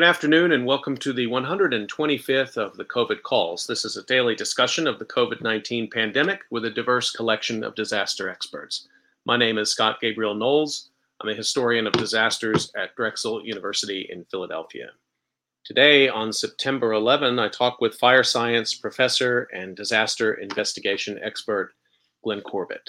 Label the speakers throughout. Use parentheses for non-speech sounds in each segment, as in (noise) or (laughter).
Speaker 1: Good afternoon and welcome to the 125th of the COVID Calls. This is a daily discussion of the COVID 19 pandemic with a diverse collection of disaster experts. My name is Scott Gabriel Knowles. I'm a historian of disasters at Drexel University in Philadelphia. Today, on September 11, I talk with fire science professor and disaster investigation expert Glenn Corbett.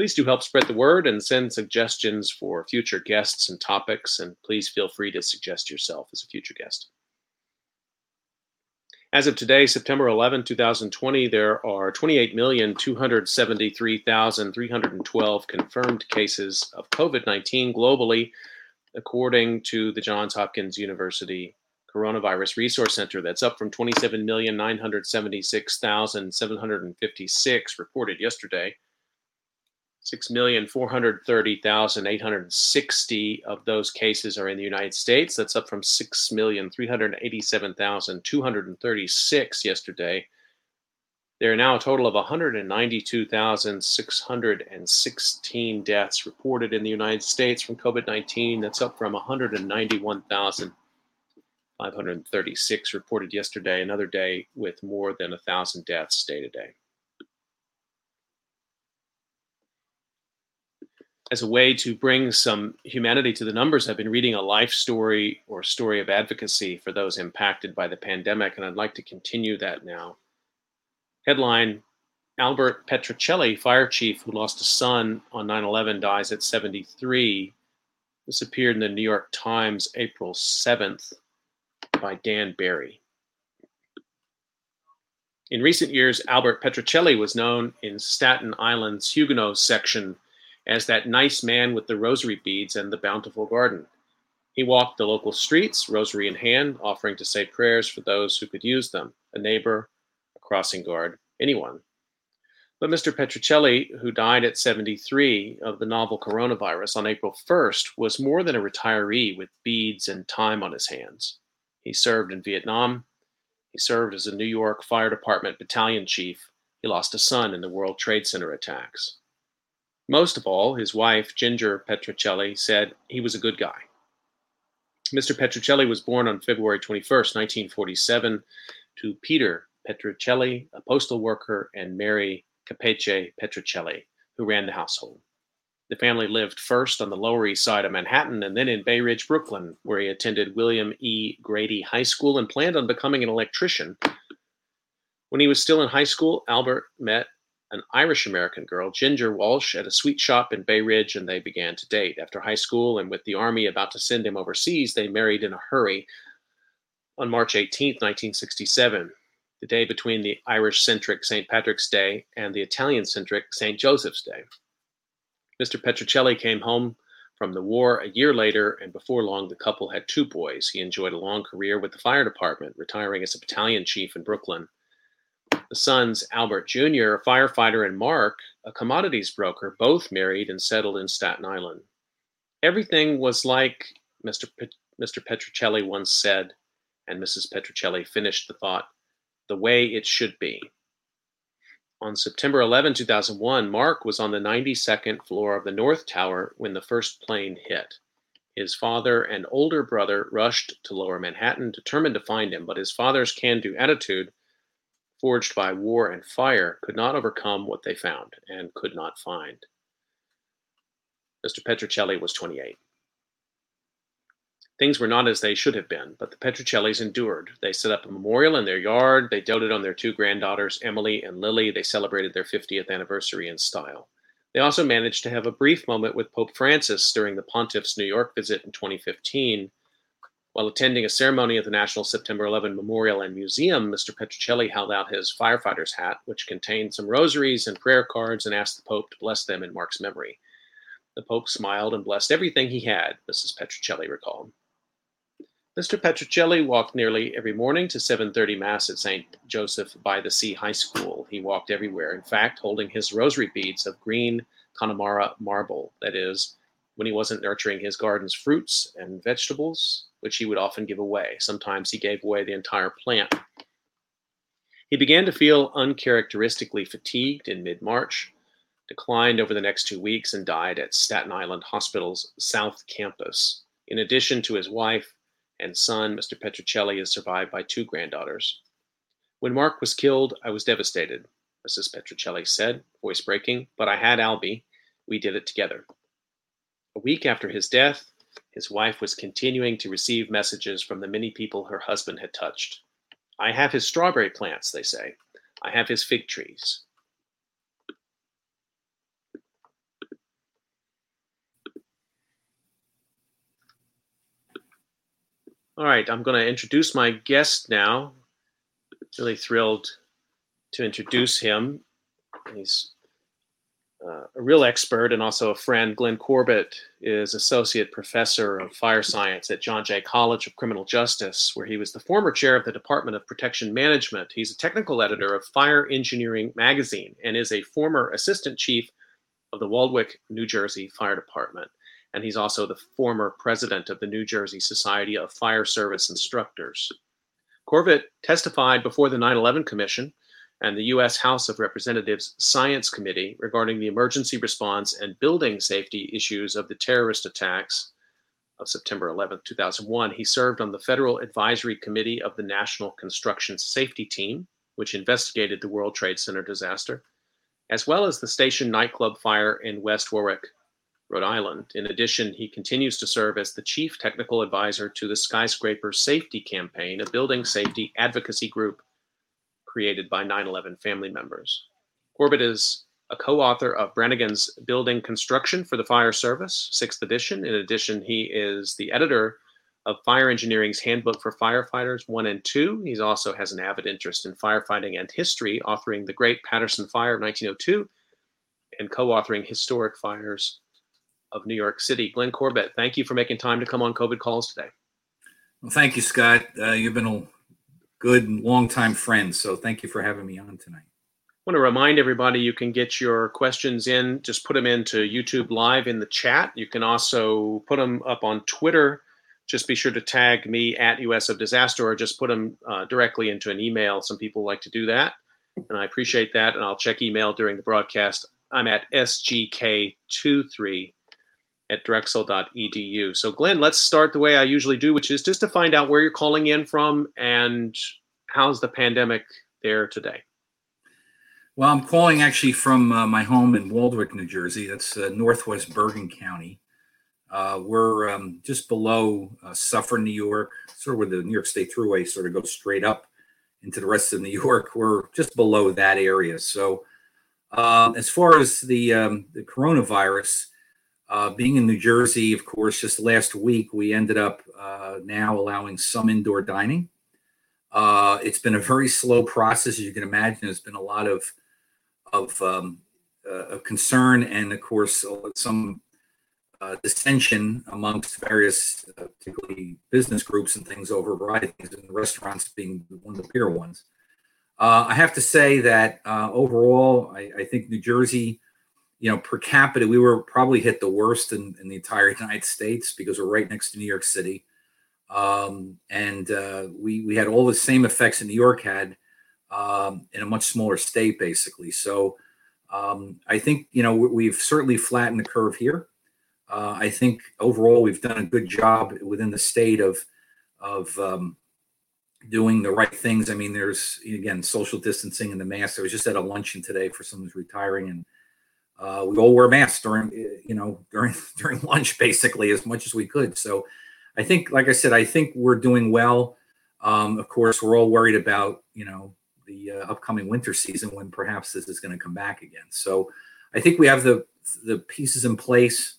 Speaker 1: Please do help spread the word and send suggestions for future guests and topics, and please feel free to suggest yourself as a future guest. As of today, September 11, 2020, there are 28,273,312 confirmed cases of COVID 19 globally, according to the Johns Hopkins University Coronavirus Resource Center. That's up from 27,976,756 reported yesterday. 6,430,860 of those cases are in the United States. That's up from 6,387,236 yesterday. There are now a total of 192,616 deaths reported in the United States from COVID 19. That's up from 191,536 reported yesterday, another day with more than 1,000 deaths day to day. As a way to bring some humanity to the numbers, I've been reading a life story or story of advocacy for those impacted by the pandemic, and I'd like to continue that now. Headline Albert Petrocelli, fire chief who lost a son on 9 11, dies at 73. This appeared in the New York Times April 7th by Dan Barry. In recent years, Albert Petrocelli was known in Staten Island's Huguenot section as that nice man with the rosary beads and the bountiful garden. He walked the local streets, rosary in hand, offering to say prayers for those who could use them a neighbor, a crossing guard, anyone. But Mr. Petrocelli, who died at 73 of the novel coronavirus on April 1st, was more than a retiree with beads and time on his hands. He served in Vietnam. He served as a New York Fire Department battalion chief. He lost a son in the World Trade Center attacks. Most of all, his wife, Ginger Petrocelli, said he was a good guy. Mr. Petrocelli was born on February 21, 1947, to Peter Petrocelli, a postal worker, and Mary Capace Petrocelli, who ran the household. The family lived first on the Lower East Side of Manhattan and then in Bay Ridge, Brooklyn, where he attended William E. Grady High School and planned on becoming an electrician. When he was still in high school, Albert met an Irish American girl, Ginger Walsh, at a sweet shop in Bay Ridge, and they began to date. After high school and with the Army about to send him overseas, they married in a hurry on March 18, 1967, the day between the Irish centric St. Patrick's Day and the Italian centric St. Joseph's Day. Mr. Petrocelli came home from the war a year later, and before long, the couple had two boys. He enjoyed a long career with the fire department, retiring as a battalion chief in Brooklyn the sons, Albert Jr., a firefighter, and Mark, a commodities broker, both married and settled in Staten Island. Everything was like Mr. Pet- Mr. Petrocelli once said, and Mrs. Petrocelli finished the thought, the way it should be. On September 11, 2001, Mark was on the 92nd floor of the North Tower when the first plane hit. His father and older brother rushed to lower Manhattan, determined to find him, but his father's can do attitude forged by war and fire, could not overcome what they found and could not find. Mr. Petrocelli was 28. Things were not as they should have been, but the Petrocellis endured. They set up a memorial in their yard. They doted on their two granddaughters, Emily and Lily. They celebrated their 50th anniversary in style. They also managed to have a brief moment with Pope Francis during the pontiff's New York visit in 2015 while attending a ceremony at the National September 11 Memorial and Museum, Mr. Petrocelli held out his firefighter's hat, which contained some rosaries and prayer cards, and asked the Pope to bless them in Mark's memory. The Pope smiled and blessed everything he had, Mrs. Petrocelli recalled. Mr. Petrocelli walked nearly every morning to 7:30 Mass at St. Joseph by the Sea High School. He walked everywhere, in fact, holding his rosary beads of green Connemara marble, that is, when he wasn't nurturing his garden's fruits and vegetables, which he would often give away. Sometimes he gave away the entire plant. He began to feel uncharacteristically fatigued in mid March, declined over the next two weeks, and died at Staten Island Hospital's South Campus. In addition to his wife and son, Mr. Petrocelli is survived by two granddaughters. When Mark was killed, I was devastated, Mrs. Petrocelli said, voice breaking, but I had Albie. We did it together. A week after his death, his wife was continuing to receive messages from the many people her husband had touched. I have his strawberry plants, they say. I have his fig trees. All right, I'm going to introduce my guest now. Really thrilled to introduce him. He's uh, a real expert and also a friend. Glenn Corbett is associate professor of fire science at John Jay College of Criminal Justice, where he was the former chair of the Department of Protection Management. He's a technical editor of Fire Engineering magazine and is a former assistant chief of the Waldwick, New Jersey Fire Department. And he's also the former president of the New Jersey Society of Fire Service Instructors. Corbett testified before the 9 11 Commission and the U.S. House of Representatives Science Committee regarding the emergency response and building safety issues of the terrorist attacks of September 11, 2001. He served on the Federal Advisory Committee of the National Construction Safety Team, which investigated the World Trade Center disaster, as well as the station nightclub fire in West Warwick, Rhode Island. In addition, he continues to serve as the chief technical advisor to the Skyscraper Safety Campaign, a building safety advocacy group created by 9 11 family members. Corbett is a co author of Brannigan's Building Construction for the Fire Service, sixth edition. In addition, he is the editor of Fire Engineering's Handbook for Firefighters 1 and 2. He also has an avid interest in firefighting and history, authoring The Great Paterson Fire of 1902 and co authoring Historic Fires of New York City. Glenn Corbett, thank you for making time to come on COVID Calls today.
Speaker 2: Well, thank you, Scott. Uh, you've been a good longtime friend. So thank you for having me on tonight.
Speaker 1: I want to remind everybody you can get your questions in. Just put them into YouTube Live in the chat. You can also put them up on Twitter. Just be sure to tag me at US of Disaster or just put them uh, directly into an email. Some people like to do that, and I appreciate that. And I'll check email during the broadcast. I'm at sgk23 at drexel.edu. So, Glenn, let's start the way I usually do, which is just to find out where you're calling in from and how's the pandemic there today.
Speaker 2: Well, I'm calling actually from uh, my home in Waldwick, New Jersey. That's uh, northwest Bergen County. Uh, we're um, just below uh, Suffern, New York, sort of where the New York State Thruway sort of goes straight up into the rest of New (laughs) York. We're just below that area. So, um, as far as the um, the coronavirus, uh, being in New Jersey, of course, just last week, we ended up uh, now allowing some indoor dining. Uh, it's been a very slow process, as you can imagine. There's been a lot of of, um, uh, concern, and of course, some uh, dissension amongst various, uh, particularly business groups and things over a variety of things, and restaurants being one of the bigger ones. I have to say that overall, I, I think New Jersey you know, per capita, we were probably hit the worst in, in the entire (laughs) United States because we're right next to New York City. Um, and uh, we, we had all the same effects that New York had um, in a much smaller state, basically. So um, I think, you know, we've certainly flattened the curve here. Uh, I think overall we've done a good job within the state of, of um, doing the right things. I mean, there's, again, social distancing and the mask. I was just at a luncheon today for someone who's retiring and uh, we all wear masks during you know (laughs) during during lunch basically as much as we could. So i think like i said i think we're doing well. Um, of course we're all worried about you know the uh, upcoming winter season when perhaps this is going to come back again. So i think we have the the pieces in place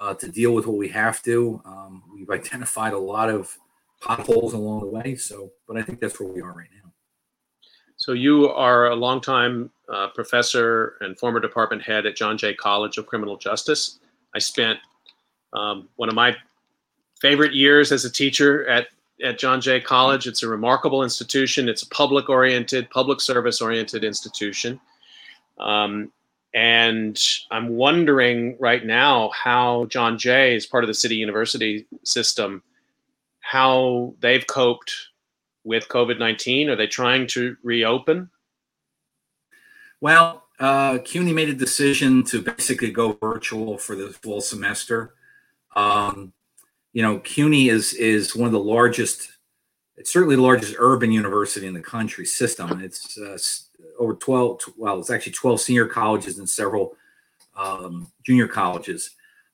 Speaker 2: uh, to deal with what we have to. Um, we've identified a lot of potholes along the way so but i think that's where we are right now
Speaker 1: so you are a longtime uh, professor and former department head at John Jay College of Criminal Justice. I spent um, one of my favorite years as a teacher at at John Jay College. It's a remarkable institution. It's a public oriented, public service oriented institution. Um, and I'm wondering right now how John Jay, as part of the city university system, how they've coped with COVID 19. Are they trying to reopen?
Speaker 2: Well, uh, CUNY made a decision to basically go virtual for the full semester. Um, you know, CUNY is is one of the largest. It's certainly the largest urban university in the country system. It's uh, over 12. Well, it's actually 12 senior colleges and several um, junior colleges.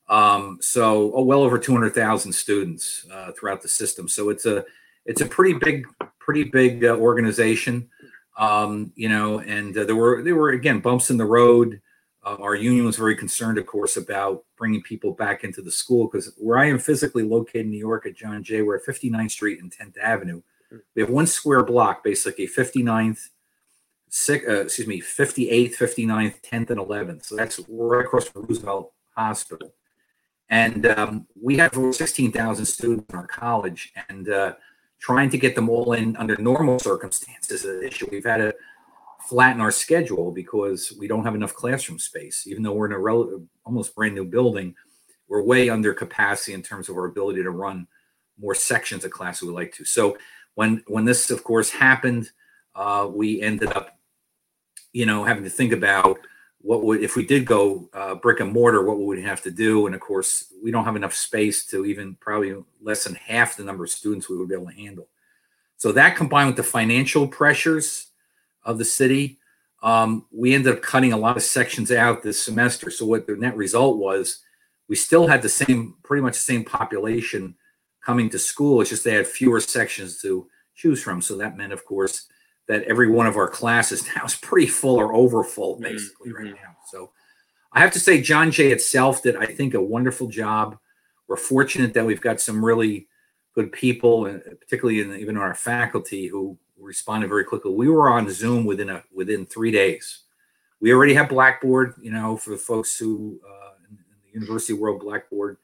Speaker 2: Um, so, oh, well over 200,000 students uh, throughout the system. So it's a it's a pretty big, pretty big uh, organization um, you know, and uh, there were there were again bumps in the road. Uh, our union was very concerned, of course, about bringing people back into the school because where I am physically located in New York at John Jay, we're at 59th Street and 10th Avenue. We have one square block, basically 59th, six, uh, excuse me, 58th, 59th, 10th, and 11th. So that's right across from Roosevelt Hospital. And um, we have over 16,000 students in our college. And uh, trying to get them all in under normal circumstances is an issue. We've had to flatten our schedule because we don't have enough classroom space. Even though we're in a rel- almost brand new building, we're way under capacity in terms of our ability to run more sections of class we like to. So when when this, of course, happened, uh, we ended up, you know, having to think about what would if we did go uh, brick and mortar what would we have to do? And of course we don't have enough space to even probably less than half the number of students we would be able to handle. So that combined with the financial pressures of the city um, we ended up cutting a lot of sections out this semester. So what the net result was we still had the same pretty much the same population coming to school. It's just they had fewer sections to choose from. So that meant of course that every one of our classes (laughs) now is pretty full or over full mm-hmm, basically mm-hmm. right now. So I have to say, John Jay itself did, I think, a wonderful job. We're fortunate that we've got some really good people, and particularly in even our faculty, who responded very quickly. We were on Zoom within a within three days. We already have Blackboard, you know, for the folks who uh, in, in the university world, Blackboard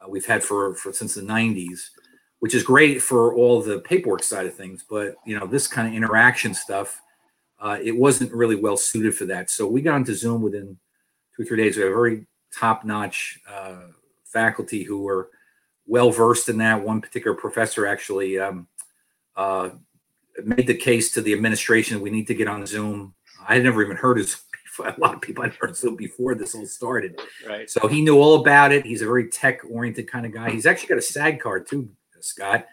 Speaker 2: uh, we've had for for since the '90s which is great for all the paperwork side of things. But you know, this kind of interaction stuff, uh, it wasn't really well suited for that. So we got onto Zoom within two or three days. We have very top-notch uh, faculty who were well versed in that. One particular professor actually um, uh, made the case to the administration we need to get on Zoom. I had never even heard of Zoom (laughs) before. A lot of people had heard of Zoom before this all started.
Speaker 1: Right.
Speaker 2: So he knew all about it. He's a very tech-oriented kind of guy. He's actually got a SAG card too, Scott.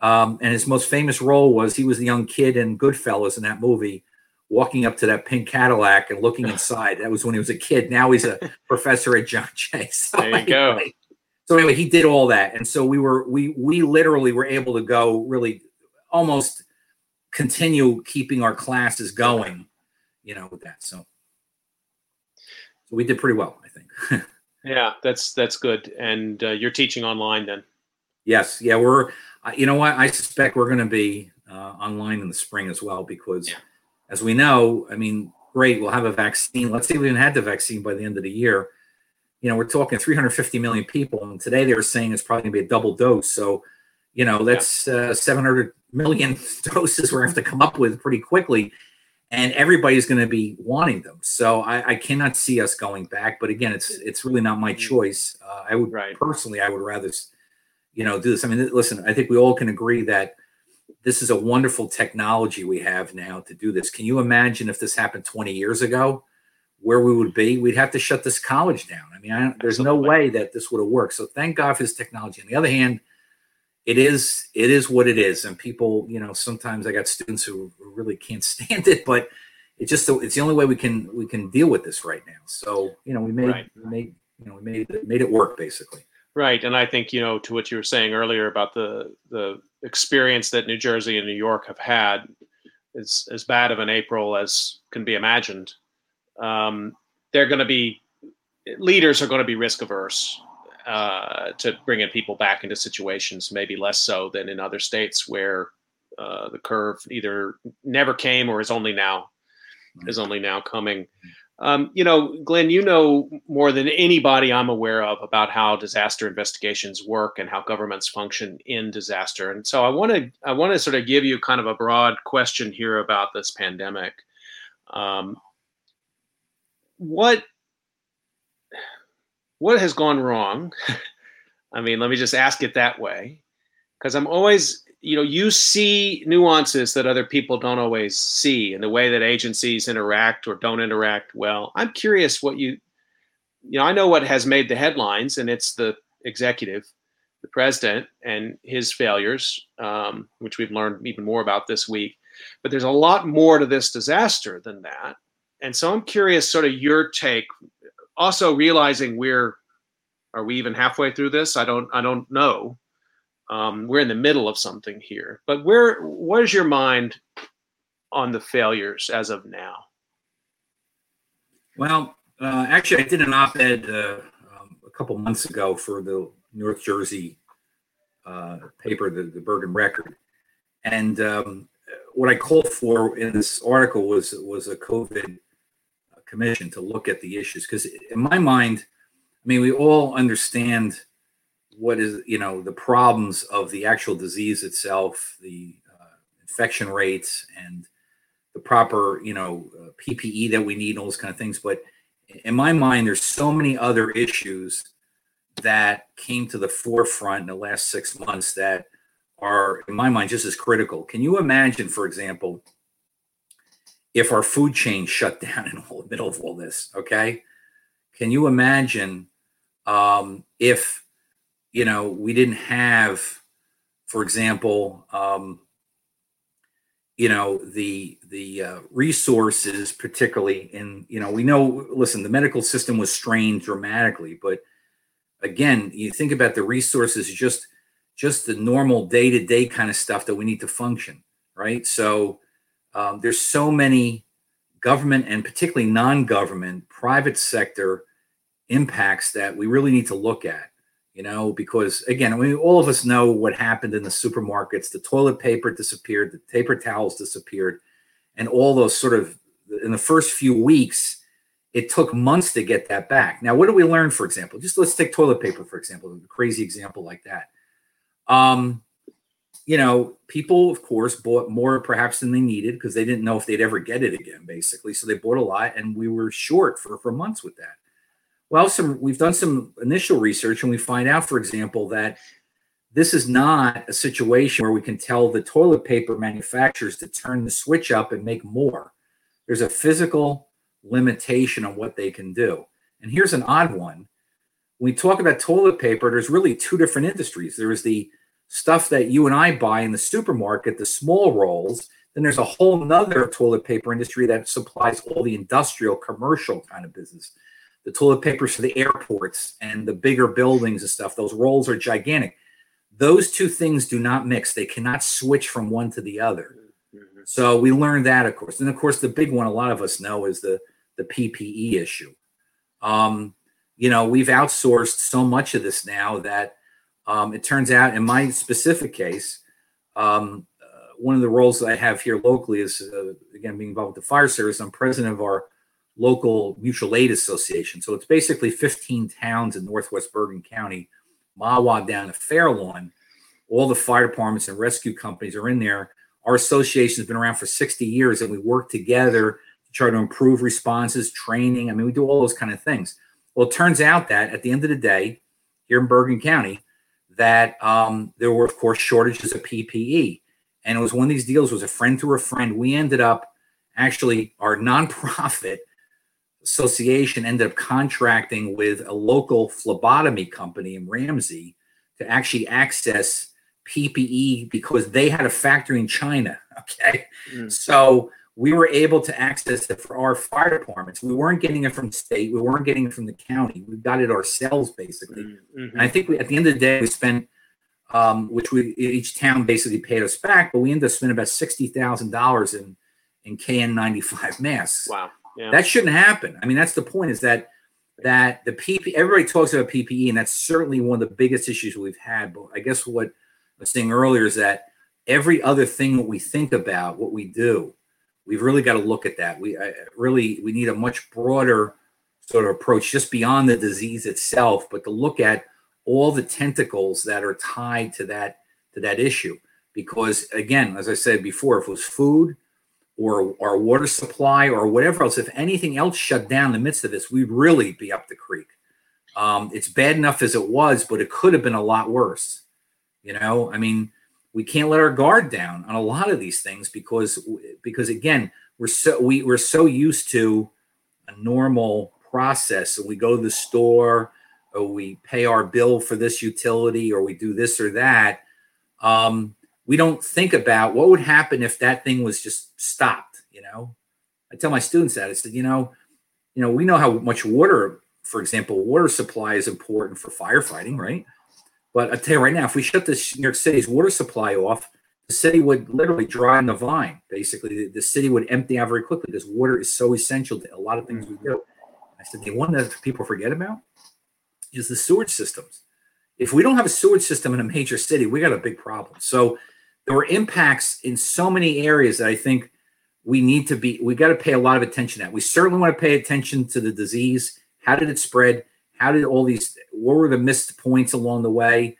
Speaker 2: Um, and his most famous role was he was the young kid in Goodfellas in that movie, walking up to that pink Cadillac and looking (laughs) inside. That was when he was a kid. Now he's a (laughs) professor at John Jay.
Speaker 1: So there you anyway, go. (laughs)
Speaker 2: So anyway, he did all that, and so we were we we literally were able to go really almost continue keeping our classes going, you know, with that. So so we did pretty well, I think.
Speaker 1: yeah, that's that's good. And uh, you're teaching online then.
Speaker 2: Yes, yeah, we're. Uh, you know what? I suspect we're going to be uh, online in the spring as well because, yeah. as we know, I mean, great, we'll have a vaccine. Let's say we even had the vaccine by the end of the year. You know, we're talking 350 million people, and today they were saying it's probably going to be a double dose. So, you know, that's uh, 700 million (laughs) doses we're going to have to come up with pretty quickly, and everybody's going to be wanting them. So I, I, cannot see us going back. But again, it's it's really not my mm. choice. Uh, I would right. personally, I would rather you know do this. I mean listen i think we all can agree that this is a wonderful technology we have now to do this. Can you imagine if this happened 20 years ago where we would be? We'd have to shut this college down. I mean I there's no way that this would have worked. So thank god for this technology. On the other hand it is it is what it is. And people you know sometimes i got students who really can't (laughs) stand it but it's just it's the only way we can we can deal with this right now. So you know we made right. we made you know we made it, made it work basically
Speaker 1: Right, and I think you know to what you were saying earlier about the the experience that New Jersey and New York have had is as bad of an April as can be imagined. Um, they're going to be leaders are going to be risk averse uh, to bringing people back into situations, maybe less so than in other states where uh, the curve either never came or is only now is only now coming. Um, you know, Glenn, you know more than anybody I'm aware of about how disaster investigations work and how governments function in disaster. And so I want to I want to sort of give you kind of a broad question here about this pandemic. Um, what what has gone wrong? (laughs) I mean, let me just ask it that way, because I'm always you know you see nuances that other people don't always see in the way that agencies interact or don't interact well. I'm curious what you you know i know what has made the headlines and it's the executive the president and his failures um, which we've learned even more about this week. But there's a lot more to this disaster than that. And so i'm curious sort of your take also realizing we're are we even halfway through this? I don't i don't know um, we're in the middle of something here. But where what is your mind on the failures as of now?
Speaker 2: Well, uh, actually, I did an op-ed uh, um, a couple months ago for the North Jersey uh, paper, the, the Bergen Record, and um, what I called for in this article was was a COVID commission to look at the issues because in my mind, I mean, we all understand what is you know the problems of the actual disease itself, the uh, infection rates, and the proper you know uh, PPE that we need, and all those kind of things. But in my mind, there's so many other issues that came to the forefront in the last six months that are, in my mind, just as critical. Can you imagine, for example, if our food chain (laughs) shut down in the middle of all this? Okay, can you imagine um, if you know, we didn't have, for example, um, you know, the the uh, resources, particularly in, you know, we know. Listen, the medical system was strained dramatically, but again, you think about the resources, just just the normal day to day kind of stuff that we need to function, right? So um, there's so many government and particularly non-government private sector impacts that we really need to look at you know, because again, mean, all of us know what happened in the supermarkets. The toilet paper disappeared, the paper towels disappeared, and all those sort of in the first few weeks, it took months to get that back. Now, what do we learn, for example? Just let's take toilet paper, for example, a crazy example like that. Um, you know, people, of course, bought more perhaps than they needed because they didn't know if they'd ever get it again, basically. So they bought a lot, and we were short for, for months with that. Well, some we've done some initial research and we find out, for example, that this is not a situation where we can tell the toilet paper manufacturers to turn the switch up and make more. There's a physical limitation on what they can do. And here's an odd one. When we talk about toilet paper, there's really two different industries. There is the stuff that you and I buy in the supermarket, the small rolls. Then there's a whole nother toilet paper industry that supplies all the industrial, commercial kind of business the toilet papers for the airports and the bigger buildings and stuff. Those rolls are gigantic. Those two things do not mix. They cannot switch from one to the other. Mm-hmm. So we learned that, of course. And of course, the big one a lot of us know is the the PPE issue. Um, you know, we've outsourced so much of this now that um, it turns out, in my specific case, um, uh, one of the roles that I have here locally is uh, again being involved with the fire service. I'm president of our local mutual aid association. So it's basically 15 towns in Northwest Bergen County, Mahwah down to Fairlawn. All the fire departments and rescue companies are in there. Our association has been around for 60 years and we work together to try to improve responses, training. I mean, we do all those kind of things. Well, it turns out that at the end of the day, here in Bergen County, that um, there were, of course, shortages of PPE. And it was one of these deals was a friend to a friend. We ended up actually, our nonprofit association ended up contracting with a local phlebotomy company in Ramsey to actually access PPE because they had a factory in China. (laughs) Okay. Mm. So we were able to access it for our fire departments. We weren't getting it from state. We weren't getting it from the county. We got it ourselves basically. Mm-hmm. And I think we, at the end of the day, we spent, um, which we each town basically paid us back, but we ended up spending about sixty thousand dollars in in KN95 masks.
Speaker 1: Wow.
Speaker 2: That shouldn't happen. I mean, that's the point is that that the PP everybody talks about PPE, and that's certainly one of the biggest issues we've had. But I guess what I was saying earlier is that every other thing that we think about, what we do, we've really got to look at that. We I, really we need a much broader sort of approach, just beyond the disease itself, but to look at all the tentacles that are tied to that to that issue. Because again, as I said before, if it was food or our water supply or whatever else, if anything else shut down in the midst of this, we'd really be up the creek. Um, it's bad enough as it was, but it could have been a lot worse. You know, I mean, we can't let our guard down on a lot of these things because because again, we're so we, we're so used to a normal process. So we go to the store or we pay our bill for this utility or we do this or that. Um, we don't think about what would happen if that thing was just stopped. You know, I tell my students that I said, you know, you know, we know how much water, for example, water supply is important for firefighting, right? But I tell you right now, if we shut this New York City's water supply off, the city would literally dry on the vine. Basically, the, the city would empty out very quickly because water is so essential to a lot of things we do. I said the one that people forget about is the sewage systems. If we don't have a sewage system in a major city, we got a big problem. So there were impacts in so many areas that I think we need to be, we got to pay a lot of attention at. We certainly want to pay attention to the disease. How did it spread? How did all these, what were the missed points along the way?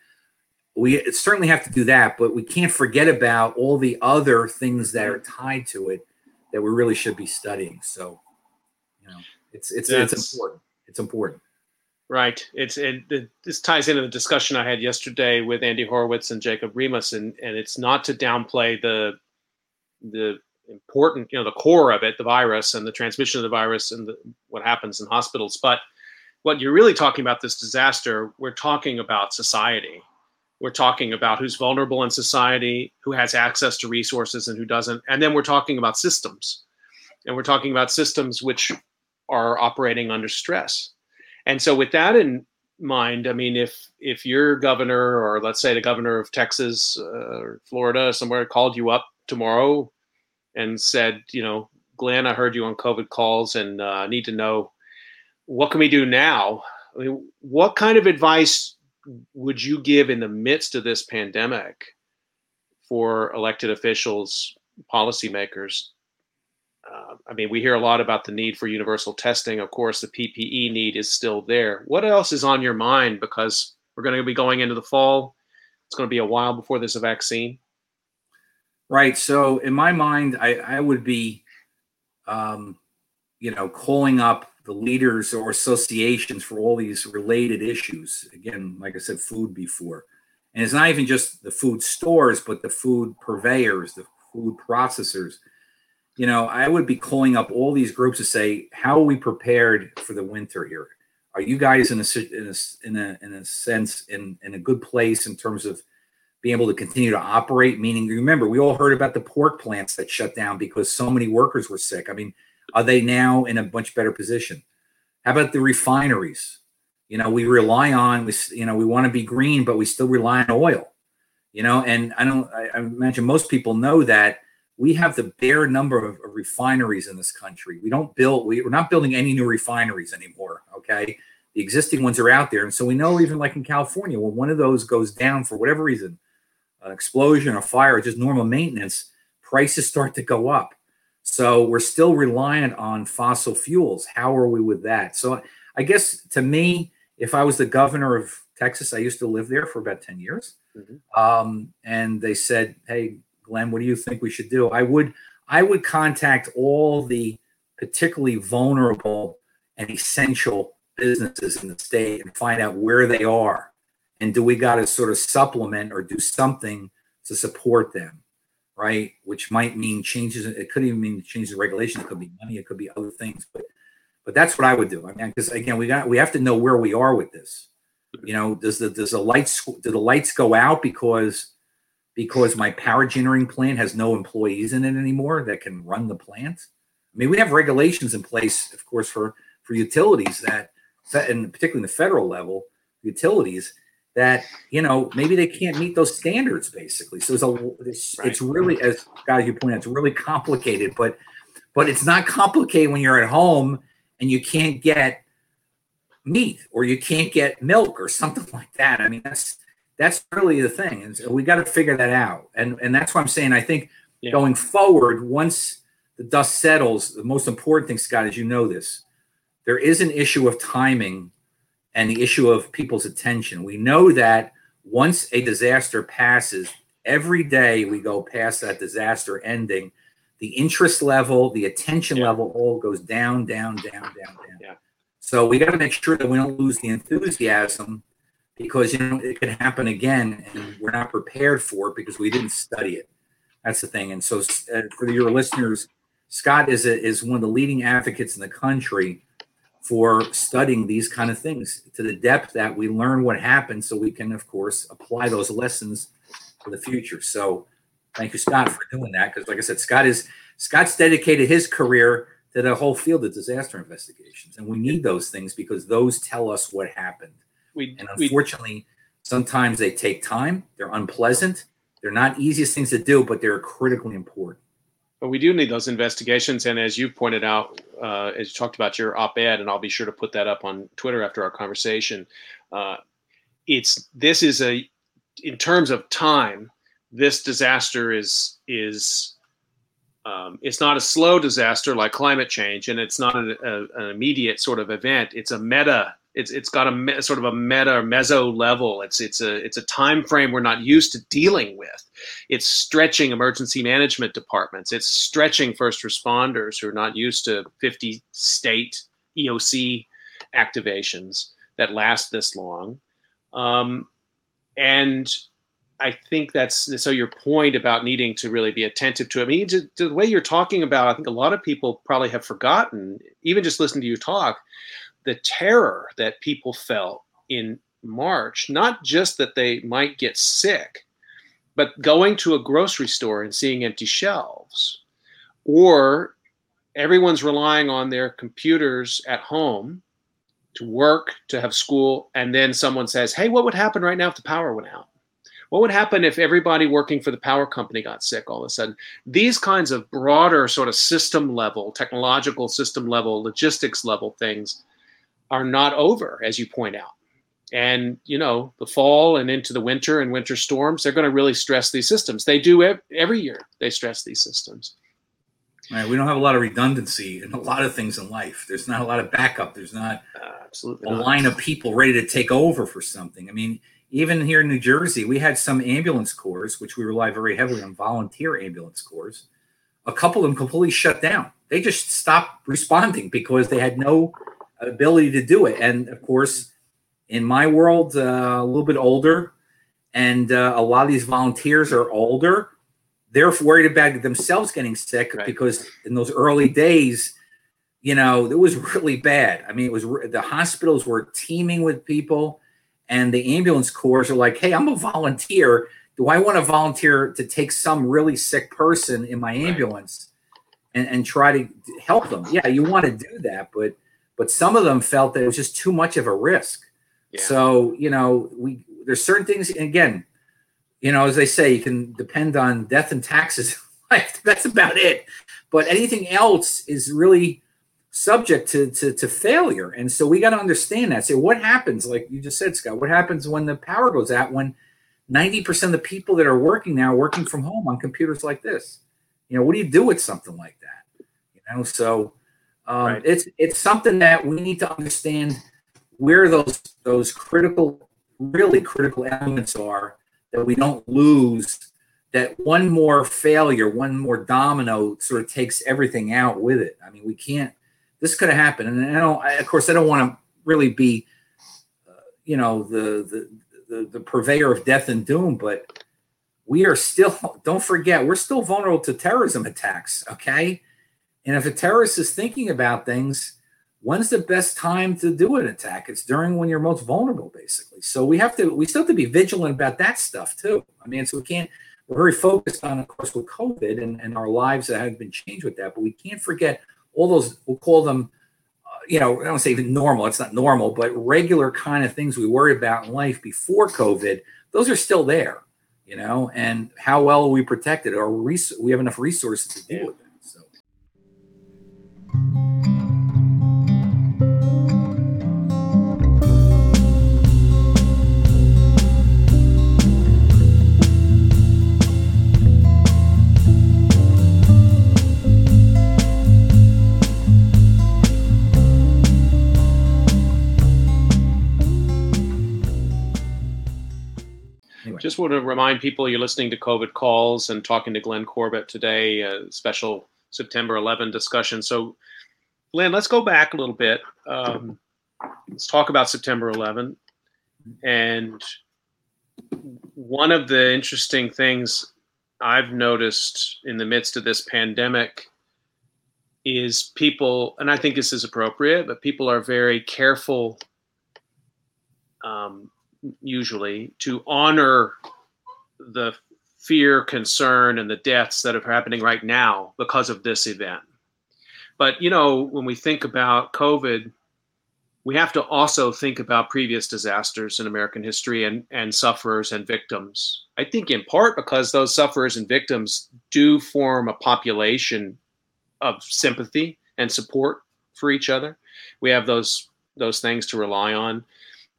Speaker 2: We certainly have to do that, but we can't forget about all the other things that are tied to it that we really should be studying. So, you know, it's it's That's, it's important. It's important.
Speaker 1: Right. It's it, it, This ties into the discussion I had yesterday with Andy Horowitz and Jacob Remes, and and it's not to downplay the the important, you know, the core of it, the virus and the transmission of the virus and the, what happens in hospitals. But what you're really talking about this disaster, we're talking about society. We're talking about who's vulnerable in society, who has access to resources and who doesn't. And then we're talking about systems. And we're talking about systems which are operating under stress. And so, with that in mind, I mean, if if your governor, or let's say the governor of Texas uh, or Florida, somewhere called you up tomorrow and said, you know, Glenn, I heard you on COVID calls and uh, need to know what can we do now. I mean, what kind of advice would you give in the midst of this pandemic for elected officials, policymakers uh, I mean, we hear a lot about the need for universal testing. Of course, the PPE need is still there. What else is on your mind? Because we're going to be going into the fall. It's going to be a while before there's a vaccine.
Speaker 2: Right. So, in my mind, I, I would be, um, you know, calling up the leaders or associations for all these related issues. Again, like I said, food before. And it's not even just the food stores, but the food purveyors, the food processors you know, I would be calling up all these groups to say, how are we prepared for the winter here? Are you guys in a in a in a, in a sense in in a good place in terms of being able to continue to operate? Meaning, remember, we all heard about the pork plants that shut down because so many workers were sick. I mean, are they now in a much better position? How about the refineries? You know, we rely on we you know we want to be green, but we still rely on oil. You know, and I don't. I, I imagine most people know that we have the bare number of, of refineries in this country. We don't build, we, we're not building any new refineries anymore. Okay. The existing ones are out there. And so we know, even like in California, when one of those goes down for whatever reason, an explosion, a fire, just normal maintenance, prices start to go up. So we're still reliant on fossil fuels. How are we with that? So I guess to me, if I was the governor of Texas, I used to live there for about 10 years. Mm-hmm. Um, and they said, hey, Glenn, what do you think we should do? I would I would contact all the particularly vulnerable and essential businesses in the state and find out where they are. And do we got to sort of supplement or do something to support them, right? Which might mean changes. It could even mean changes in regulations. It could be money. It could be other things. But but that's what I would do. I mean, because again, we got we have to know where we are with this. You know, does the does the lights do the lights go out because because my power generating plant has no employees in it anymore that can run the plant. I mean, we have regulations in place, of course, for for utilities that, and particularly in the federal level, utilities that you know maybe they can't meet those standards basically. So it's a it's, right. it's really as guys you point out, it's really complicated, but but it's not complicated when you're at home and you can't get meat or you can't get milk or something (laughs) like that. I mean, that's that's really the thing. And so we got to figure that out. And and that's why I'm saying I think yeah. going forward, once the dust settles, the most important thing, Scott, is you know this, there is an issue of timing and the issue of people's attention. We know that once a disaster passes, every day we go past that disaster ending, the interest level, the attention yeah. level all goes down, down, down, down, down.
Speaker 1: Yeah.
Speaker 2: So we got to make sure that we don't lose the enthusiasm because you know it could happen again and we're not prepared for it because we didn't study it. That's the thing. And so uh, for your listeners, Scott is a, is one of the leading advocates in the country for studying these kind of things to the depth that we learn what happened so we can of course apply those lessons for the future. So thank you, Scott, for doing that. Because like I said, Scott is Scott's dedicated his career to the whole field of disaster investigations. And we need those things because those tell us what happened. We, and unfortunately, we, sometimes they take time, they're unpleasant, they're not easiest things to do, but they're critically important.
Speaker 1: But we do need those investigations. And as you pointed out, uh, as you talked about your op ed, and I'll be sure to put that up on Twitter after our conversation, uh, it's this is a in terms of time, this disaster is is um, it's not a slow disaster like climate change, and it's not a, a, an immediate sort of event. It's a meta. It's it's got a me, sort of a meta meso level. It's it's a it's a time frame we're not used to dealing with. It's stretching emergency management departments. It's stretching first responders who are not used to 50 state EOC activations that last this long. Um, and I think that's so your point about needing to really be attentive to it. I mean, to, to the way you're talking about, I think a lot of people probably have forgotten, even just listening to you talk, the terror that people felt in March, not just that they might get sick, but going to a grocery store and seeing empty shelves, or everyone's relying on their computers at home to work, to have school, and then someone says, Hey, what would happen right now if the power went out? What would happen if everybody working for the power company got sick all of a sudden? These kinds of broader, sort of system level, technological system level, logistics level things are not over, as you point out. And, you know, the fall and into the winter and winter storms, they're going to really stress these systems. They do every year, they stress these systems.
Speaker 2: Right. We don't have a lot of redundancy in a lot of things in life. There's not a lot of backup. There's not
Speaker 1: uh, absolutely
Speaker 2: a
Speaker 1: not.
Speaker 2: line of people ready to take over for something. I mean, even here in New Jersey, we had some ambulance corps, which we rely very heavily on volunteer ambulance corps. A couple of them completely shut down. They just stopped responding because they had no ability to do it. And of course, in my world, uh, a little bit older, and uh, a lot of these volunteers are older they're worried about themselves getting sick right. because in those early days, you know, it was (laughs) really bad. I mean, it was the hospitals were teeming with people, and the ambulance corps are like, "Hey, I'm a volunteer. Do I want to volunteer to take some really sick person in my ambulance right. and, and try to help them?" Yeah, you want to do that, but but some of them felt that it was just too much of a risk. Yeah. So you know, we there's certain things. Again, you know, as they say, you can depend on death and taxes. (laughs) That's about it. But anything else is really subject to, to, to failure. And so we got to understand that. Say, so what happens, like you just said, Scott, what happens when the power goes out when 90% of the people that are working now are working from home on computers like this? You know, what do you do with something like that? You know, so um, right. it's it's something that we need to understand where those those critical, really critical elements are that we don't lose that one more failure, one more domino sort of takes everything out with it. I mean, we can't, this could have happened. And I don't, I, of course, I don't want to really be, uh, you know, the, the, the, the purveyor of death and doom, but we are still, (laughs) don't forget, we're still vulnerable to terrorism attacks. Okay. And if a terrorist is thinking about things, when's the best time to do an attack? It's during when you're most vulnerable, basically. So we have to, we still have to be vigilant about that stuff too. I mean, so we can't, we're very focused on, of course, with COVID and, and our lives that have been changed with that, but we can't forget all those, we'll call them, uh, you know, I don't say even normal, it's not normal, but regular kind of things we worry about in life before COVID, those are still there, you know, and how well are we protected? Or we have enough resources to deal with them?
Speaker 1: just want to remind people you're listening to COVID calls and talking to Glenn Corbett today, special September 11 discussion. So Glenn, let's go back a little bit. Um, let's talk about September 11. And one of the interesting things I've noticed in the midst of this pandemic is people, and I think this is appropriate, but people are very careful, um, usually, to honor the fear, concern, and the deaths that are happening right now because of this event. But, you know, when we think about COVID, we have to also think about previous disasters in American history and, and sufferers and victims. I think in part because those sufferers and victims do form a population of sympathy and support for each other. We have those those things to rely on.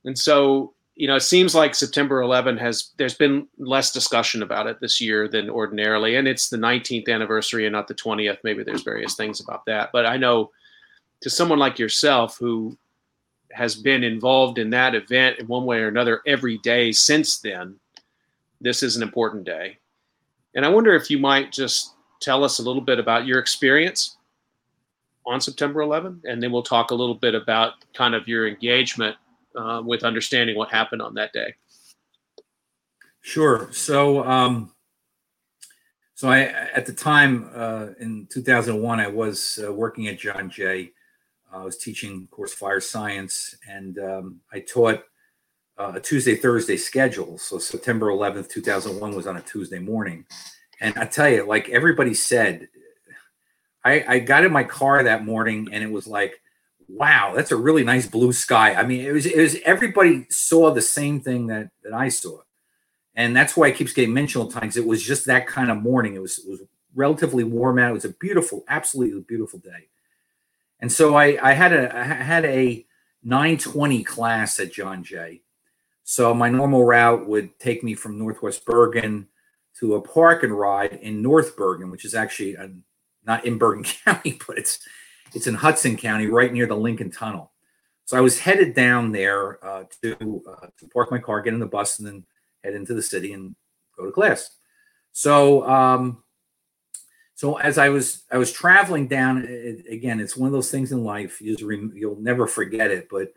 Speaker 1: And so, you know, it seems like September 11 has there's been less discussion about it this year than ordinarily and it's the 19th anniversary and not the 20th. Maybe there's various things about that, but I know to someone like yourself who has been involved in that event in one way or another every day since then, this is an important day. And I wonder if you might just tell us a little bit about your experience on September 11, and then we'll talk a little bit about kind of your engagement uh, with understanding what happened on that day.
Speaker 2: Sure. So, um, so I at the time uh, in 2001, I was uh, working at John Jay I was teaching, of course, fire science, and um, I taught uh, a Tuesday Thursday schedule. So September 11th, 2001 was on a Tuesday morning. And I tell you, like everybody said, I, I got in my car that morning and it was like, wow, that's a really nice blue sky. I mean, it was, it was everybody saw the same thing that, that I saw. And that's why it keeps getting mentioned all the times. It was just that kind of morning. It was, it was relatively warm out. It was a beautiful, absolutely beautiful day. And so I, I had a I had a 920 class at John Jay. So my normal route would take me from Northwest Bergen to a park and ride in North Bergen, which is actually a, not in Bergen (laughs) County, but it's it's in Hudson County, right near the Lincoln Tunnel. So I was headed down there uh, to, uh, to park my car, get in the bus, and then head into the city and go to class. So um, so as I was I was traveling down it, again, it's one of those things in life you you'll never forget it. But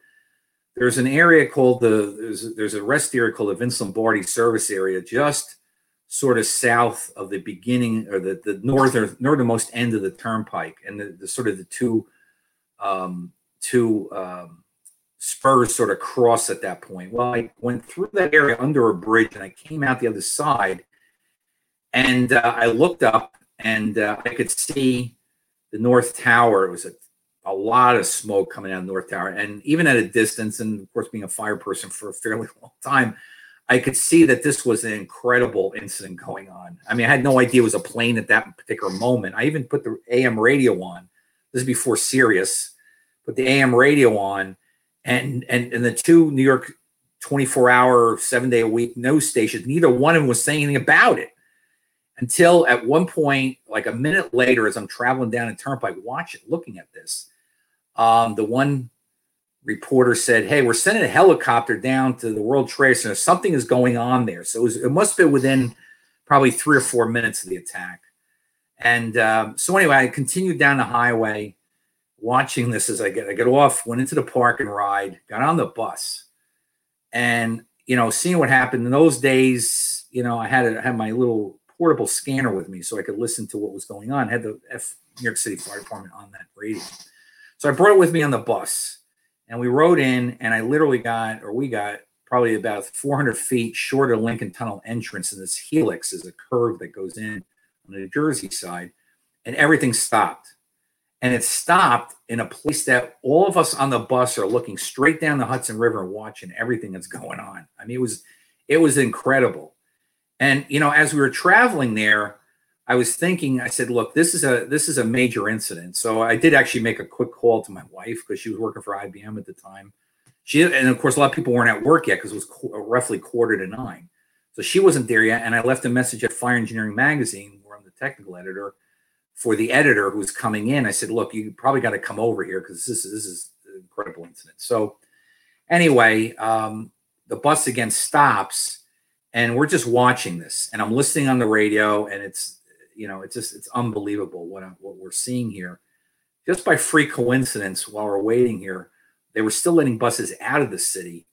Speaker 2: there's an area called the there's there's a rest area called the Vince Lombardi Service Area, just sort of south of the beginning or the the northern northernmost end of the turnpike, and the, the sort of the two um, two um, spurs sort of cross at that point. Well, I went through that area under a bridge, and I came out the other side, and uh, I looked up and uh, I could see the North Tower. It was a, a lot of smoke coming out of North Tower, and even at a distance, and of course, being a fire person for a (laughs) fairly long time, I could see that this was an incredible incident going on. I mean, I had no idea it was a plane at that particular moment. I even put the AM radio on. This is before Sirius. Put the AM radio on, and and and the two New York 24 hour, seven day a week news stations, neither one of them was saying anything about it until at one point, like a minute later, as I'm traveling down a turnpike, watching, looking at this, um, the one reporter said, "Hey, we're sending a helicopter down to the World Trade Center. Something is going on there." So it, was, it must have been within probably three or four minutes of the attack. And um, so anyway, I continued down the highway, watching this as I get I get off, went into the park and ride, got on the bus, and you know, seeing what happened in those days. You know, I had a, had my little portable scanner with me so I could listen to what was going on. I had the F New York City Fire Department on that radio. So I brought it with me on the bus and we rode in and I literally got, or we got probably about 400 feet short of Lincoln Tunnel entrance. And this helix is a curve that goes in on the New Jersey side and everything stopped. And it stopped in a place that all of us on the bus are looking straight down the Hudson River and watching everything that's going on. I mean, it was, it was incredible. And you know, as we were traveling there, I was thinking, I said, look, this is a this is a major incident. So I did actually make a quick call to my wife because she was working for IBM at the time. She and of course a lot of people weren't at work yet because it was qu- roughly quarter to nine. So she wasn't there yet. And I left a message at Fire Engineering Magazine, where I'm the technical editor, for the editor who's coming in. I said, look, you probably got to come over here because this is this is an incredible incident. So anyway, um, the bus again stops and we're just watching this, and I'm listening on the radio, and it's you know it's just it's unbelievable what I'm, what we're seeing here. Just by free coincidence, while we're waiting here, they were still letting buses out of the city,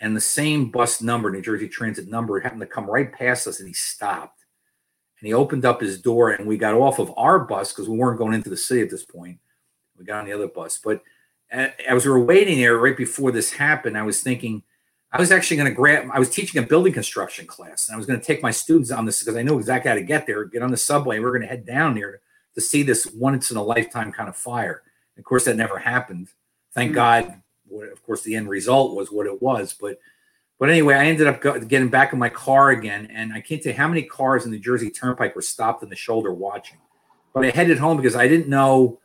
Speaker 2: and the same bus number, New Jersey Transit number, happened to come right past us, and he stopped, and he opened up his door, and we got off of our bus because we weren't going into the city at this point. We got on the other bus, but as we were waiting there right before this happened, I was thinking I was actually going to grab. I was teaching a building construction class, and I was going to take my students on this because I knew exactly how to get there. Get on the subway. We we're going to head down there to, see this once in a lifetime kind of fire. And of course, that never happened. Thank mm-hmm. God. Of course, the end result was what it was. But but anyway, I ended up getting back in my car again, and I can't tell you how many cars in the Jersey Turnpike were stopped in the shoulder watching. But I headed home because I didn't know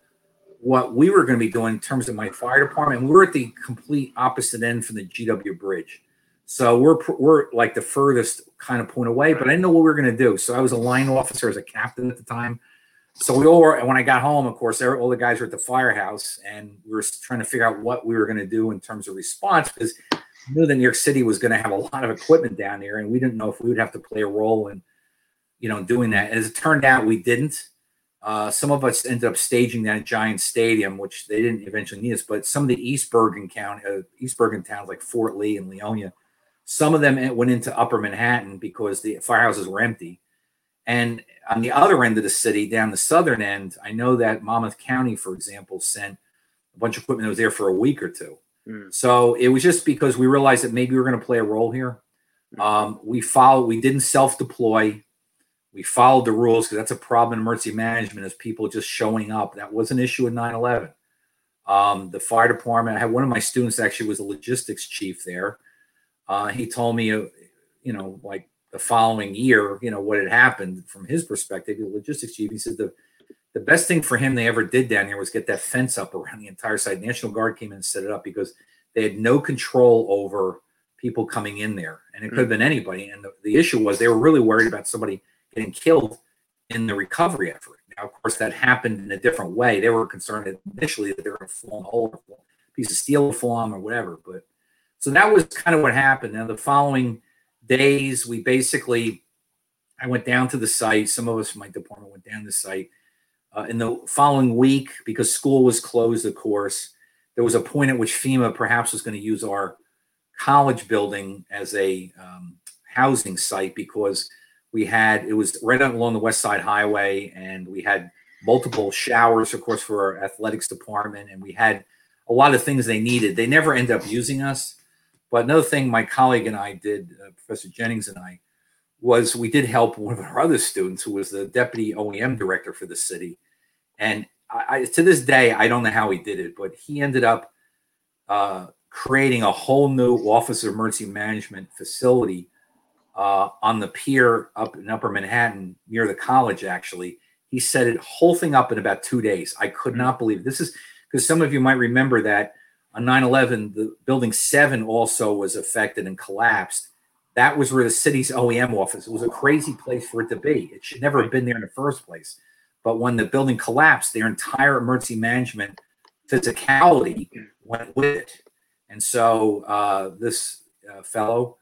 Speaker 2: what we were going to be doing in terms of my fire department. We were at the complete opposite end from the GW Bridge. So we're we're like the furthest kind of point away, but I didn't know what we were going to do. So I was a line officer as a captain at the time. So we all were, and when I got home, of course, all the guys were at the firehouse, and we were trying to figure out what we were going to do in terms of response because we knew that New York City was going to have a lot of equipment down there, and we didn't know if we would have to play a role in, you know, doing that. As it turned out, we didn't. Uh, some of us ended up staging that Giant Stadium, which they didn't eventually need us. But some of the East Bergen county, uh, East Bergen towns like Fort Lee and Leonia, some of them went into Upper Manhattan because the firehouses were empty. And on the other end of the city, down the southern end, I know that Monmouth County, for example, sent a bunch of equipment that was there for a week or two. Mm. So it was just because we realized that maybe we were going to play a role here. Hmm. Um, we followed. We didn't self deploy we followed the rules because that's a problem in emergency management is people just showing up. That was an issue in 9 11. Um, the fire department, I had one of my students actually was a logistics chief there. Uh, he told me, uh, you know, like the following year, you know, what had happened from his perspective, the logistics chief, he said the, the best thing for him they ever did down here was get that fence up around the entire site. National Guard came in and set it up because they had no control over people coming in there. And it could have been anybody. And the, the issue was they were really worried about somebody – getting killed in the recovery effort. Now, of course, that happened in a different way. They were concerned initially that they were a a piece of steel fall or whatever. But so that was kind of what happened. Now, the following days, we basically, I went down to the site. Some of us from my department went down to the site. Uh, in the following week, because school was closed, of course, there was a point at which FEMA perhaps was going to use our college building as a um, housing site because we had it was right along the West Side Highway, and we had multiple showers, of course, for our athletics department, and we had a lot of things they needed. They never end up using us. But another thing my colleague and I did, uh, Professor Jennings and I, was we did help one of our other students who was the deputy OEM director for the city. And I, I, to this day, I don't know how he did it, but he ended up uh, creating a whole new Office of Emergency Management facility uh, on the pier up in Upper Manhattan near the college. Actually, he set it whole thing up in about two days. I could mm-hmm. not believe it. this is because some of you might remember that on 9/11, the building seven also was affected and collapsed. That was where the city's OEM office. It was a crazy place for it to be. It should never have been there in the first place. But when the building collapsed, their entire emergency management physicality went with it. And so uh, this uh, fellow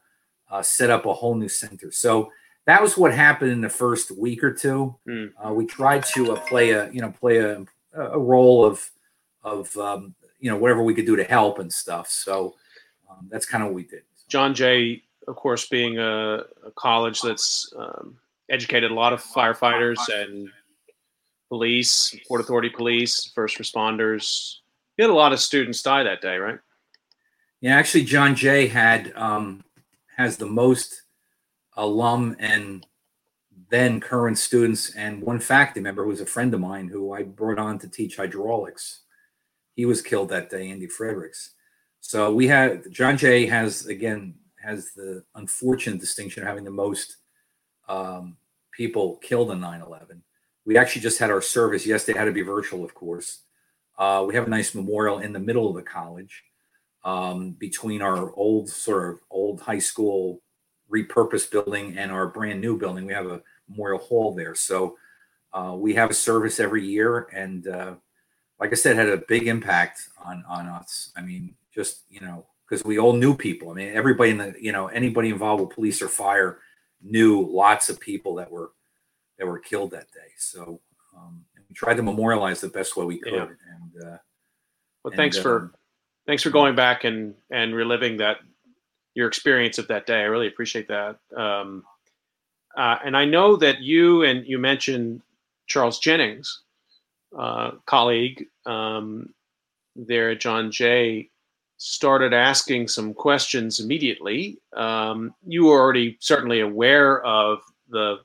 Speaker 2: uh, set up a whole new center. So that was what happened in the first week or two. Mm. Uh, we tried to uh, play a you know play a, a role of of um, you know whatever we could do to help and stuff. So um, that's kind of what we did.
Speaker 1: John Jay, of course, being a, a college that's um, educated a lot of firefighters and police, Port Authority police, first responders. You had a lot of students die that day, right?
Speaker 2: Yeah, actually, John Jay had um, has the most alum and then current students and one faculty member who was a friend of mine who I brought on to teach hydraulics. He was killed that day, Andy Fredericks. So we had John Jay has again has the unfortunate distinction of having the most um, people killed in 9/11. We actually just had our service. Yes, they had to be virtual, of course. Uh, we have a nice memorial in the middle of the college um, between our old sort of old high school repurposed building and our brand new building. We have a memorial hall there. So uh, we have a service every year. And uh, like I said, had a big impact on, on us. I mean, just, you know, because we all knew people. I mean, everybody in the, you know, anybody involved with police or fire knew lots of people that were that were killed that day. So um, we tried to memorialize the best way we could.
Speaker 1: Yeah.
Speaker 2: And uh,
Speaker 1: Well,
Speaker 2: and,
Speaker 1: thanks for
Speaker 2: um,
Speaker 1: thanks for going back and and reliving that your experience of that day. I really appreciate that. Um, uh, and I know that you and you mentioned Charles Jennings, uh, colleague um, there John Jay, started asking some questions immediately. Um, you were already certainly aware of the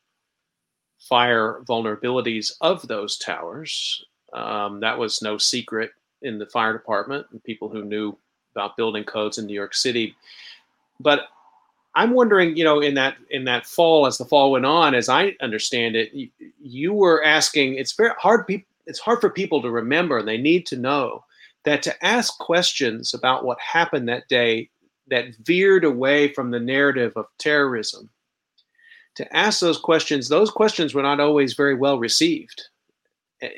Speaker 1: fire vulnerabilities of those towers. Um, that was no secret in the fire department and people who knew about building codes in New York City. But I'm wondering, you know, in that in that fall, as the fall went on, as I understand it, you, you were asking. It's very hard. It's hard for people to remember. They need to know that to ask questions about what happened that day that veered away from the narrative of terrorism. To ask those questions, those questions were not always very well received.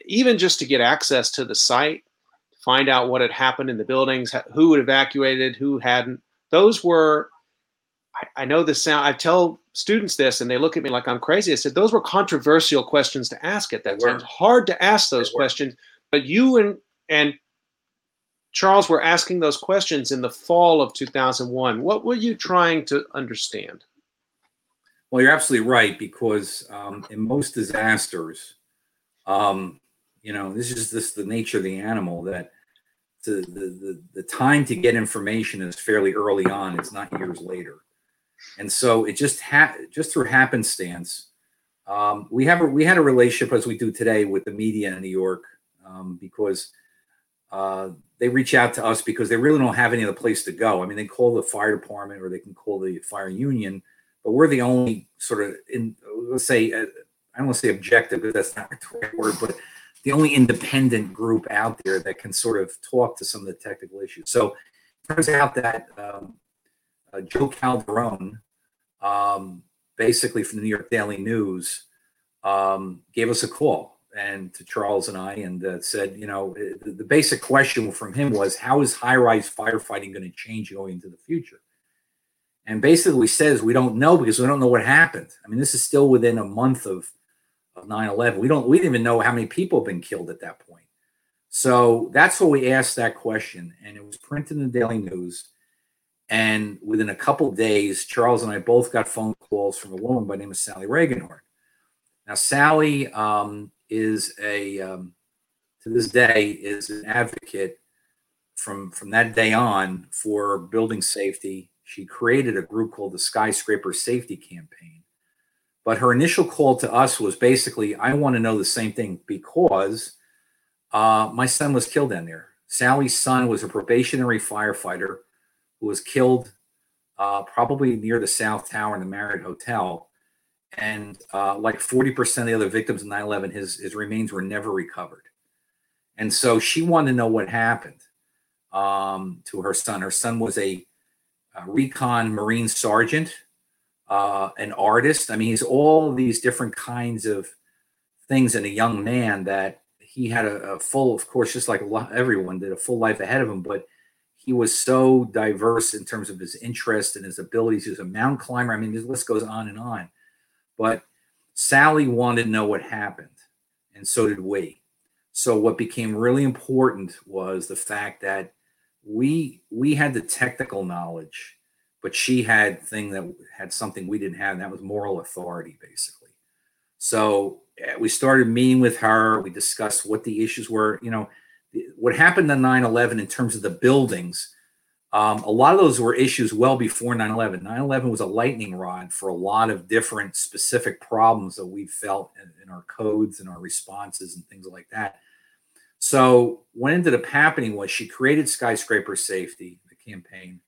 Speaker 1: Even just to get access to the site, find out what had happened in the buildings, who had evacuated, who hadn't. Those were, I, I know this sound, I tell students this and they look at me like I'm crazy. I said, those were controversial questions to ask at that time. It's hard to ask those questions, but you and, and Charles were asking those questions in the fall of 2001. What were you trying to understand?
Speaker 2: Well, you're absolutely right because um, in most disasters, um, you know, this is just the nature of the animal that the, the the the time to get information is fairly early on. It's not years later, and so it just ha- just through happenstance, um, we have a, we had a relationship as we do today with the media in New York um, because uh, they reach out to us because they really don't have any other place to go. I mean, they call the fire department or they can call the fire union but we're the only sort of in let's say uh, I don't want to say objective because that's not the right word, but the only independent group out there that can sort of talk to some of the technical issues. So it turns out that um, uh, Joe Calderone, um, basically from the New York Daily News, um, gave us a call and to Charles and I and uh, said, you know, the, the basic question from him was, how is high-rise firefighting going to change going into the future? and basically says we don't know because we don't know what happened. I mean, this is still within a month of of 9/11. We don't we didn't even know how many people have been killed at that point. So that's what we asked that question, and it was printed in the Daily News. And within a couple days, Charles and I both got phone calls from a woman by the name of Sally Regenhard. Now, Sally um, is a um, to this day is an advocate from from that day on for building safety she created a group called the Skyscraper Safety Campaign. But her initial call to us was basically, I want to know the same thing because uh, my son was killed down there. Sally's son was a probationary firefighter who was killed uh, probably near the South Tower in the Marriott Hotel. And uh, like 40% of the other victims of 9 11, his, his remains were never recovered. And so she wanted to know what happened um, to her son. Her son was a uh, recon Marine sergeant, uh, an artist. I mean, he's all these different kinds of things in a young man that he had a, a full, of course, just like everyone did, a full life ahead of him. But he was so diverse in terms of his interest and his abilities. He was a mountain climber. I mean, the list goes on and on. But Sally wanted to know what happened, and so did we. So what became really important was the fact that we we had the technical knowledge but she had thing that had something we didn't have and that was moral authority basically so eh, we started meeting with her we discussed what the issues were you know what happened on 9-11 in terms of the buildings um, a lot of those were issues well before 9-11 9-11 was a lightning rod for a lot of different specific problems that we felt in, in our codes and our responses and things like that so what ended up happening was she created skyscraper safety, the campaign.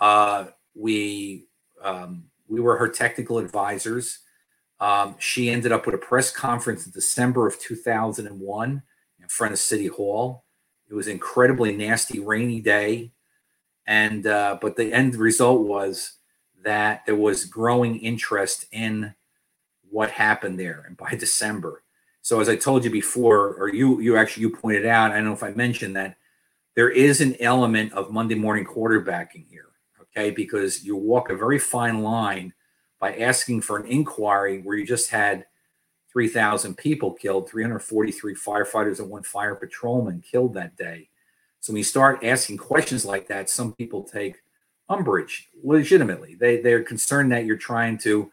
Speaker 2: Uh, we um, we were her technical advisors. Um, she ended up with a press conference in December of 2001 in front of City Hall. It was an incredibly nasty, rainy day, and uh, but the end result was that there was growing interest in what happened there. And by (laughs) December, so as I told you before, or you you actually you pointed out, I don't know if I mentioned that there is an element of Monday morning quarterbacking here, okay? Because you walk a very fine line by asking for an inquiry where you just had 3,000 people killed, 343 firefighters and one fire patrolman killed that day. So when you start asking questions like that, some people take umbrage legitimately. They they're concerned that you're trying to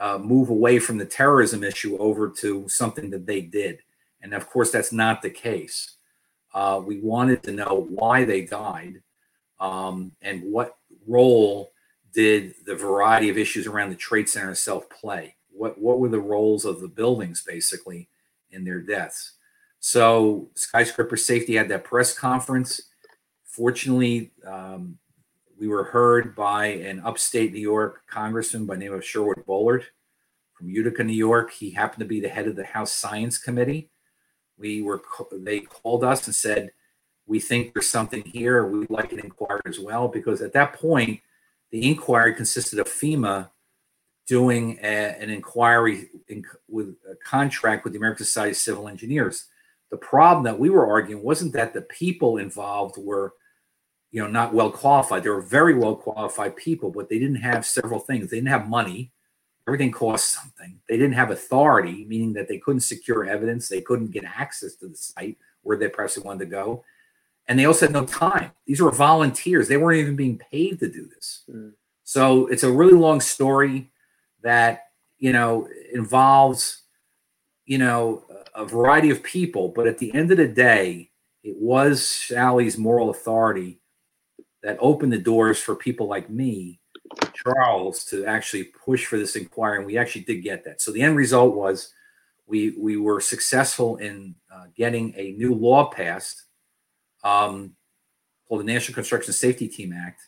Speaker 2: uh, move away from the terrorism issue over to something that they did, and of course that's not the case. Uh, we wanted to know why they died um, and what role did the variety of issues around the Trade Center itself play. What what were the roles of the buildings basically in their deaths? So skyscraper safety had that press conference. Fortunately, um, we were heard by an upstate New York congressman by name of Sherwood Boehlert from Utica, New York. He happened to be the head of the House Science Committee. We were they called us and said, "We think there's something here. We'd like an inquiry as well." Because at that point, the inquiry consisted of FEMA doing a, an inquiry in, with a contract with the American Society of Civil Engineers. The problem that we were arguing wasn't that the people involved were you know, not well qualified. They were very well qualified people, but they didn't have several things. They didn't have money. Everything costs something. They didn't have authority, meaning that they couldn't secure evidence. They couldn't get access to the site where they perhaps wanted to go. And they also had no time. These were volunteers. They weren't even being paid to do this. Mm. So it's a really long story that, you know, involves, you know, a variety of people. But at the end of the day, it was Sally's moral authority that opened the doors for people like me, Charles, to actually push for this inquiry. And we actually did get that. So the end result was we we were successful in uh, getting a new law passed um, called the National Construction Safety Team Act.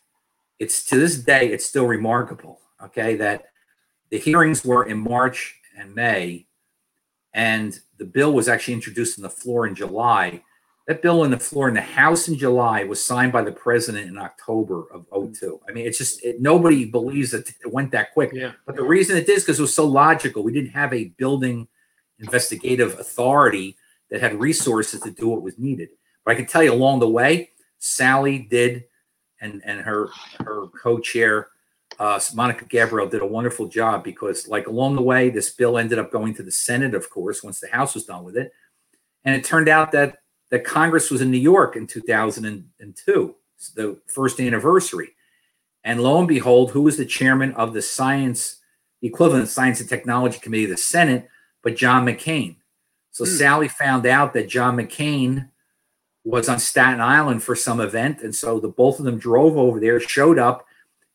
Speaker 2: It's to this day, it's still remarkable. Okay, that the hearings were in March and May, and the bill was actually introduced on the floor in July that bill on the floor in the House in July was signed by the president in October of 02. I mean, it's just it, nobody believes that it went that quick.
Speaker 1: Yeah.
Speaker 2: But the reason it did is because it was so logical. We didn't have a building investigative authority that had resources to do what was needed. But I can tell you along the way, Sally did, and and her her co-chair uh, Monica Gabrielle did a wonderful job because, like along the way, this bill ended up going to the Senate, of course, once the House was done with it, and it turned out that that Congress was in New York in 2002, the first anniversary. And lo and behold, who was the chairman of the science, the equivalent Science and Technology Committee of the Senate, but John McCain. So hmm. Sally found out that John McCain was on Staten Island for some event. And so the both of them drove over there, showed up.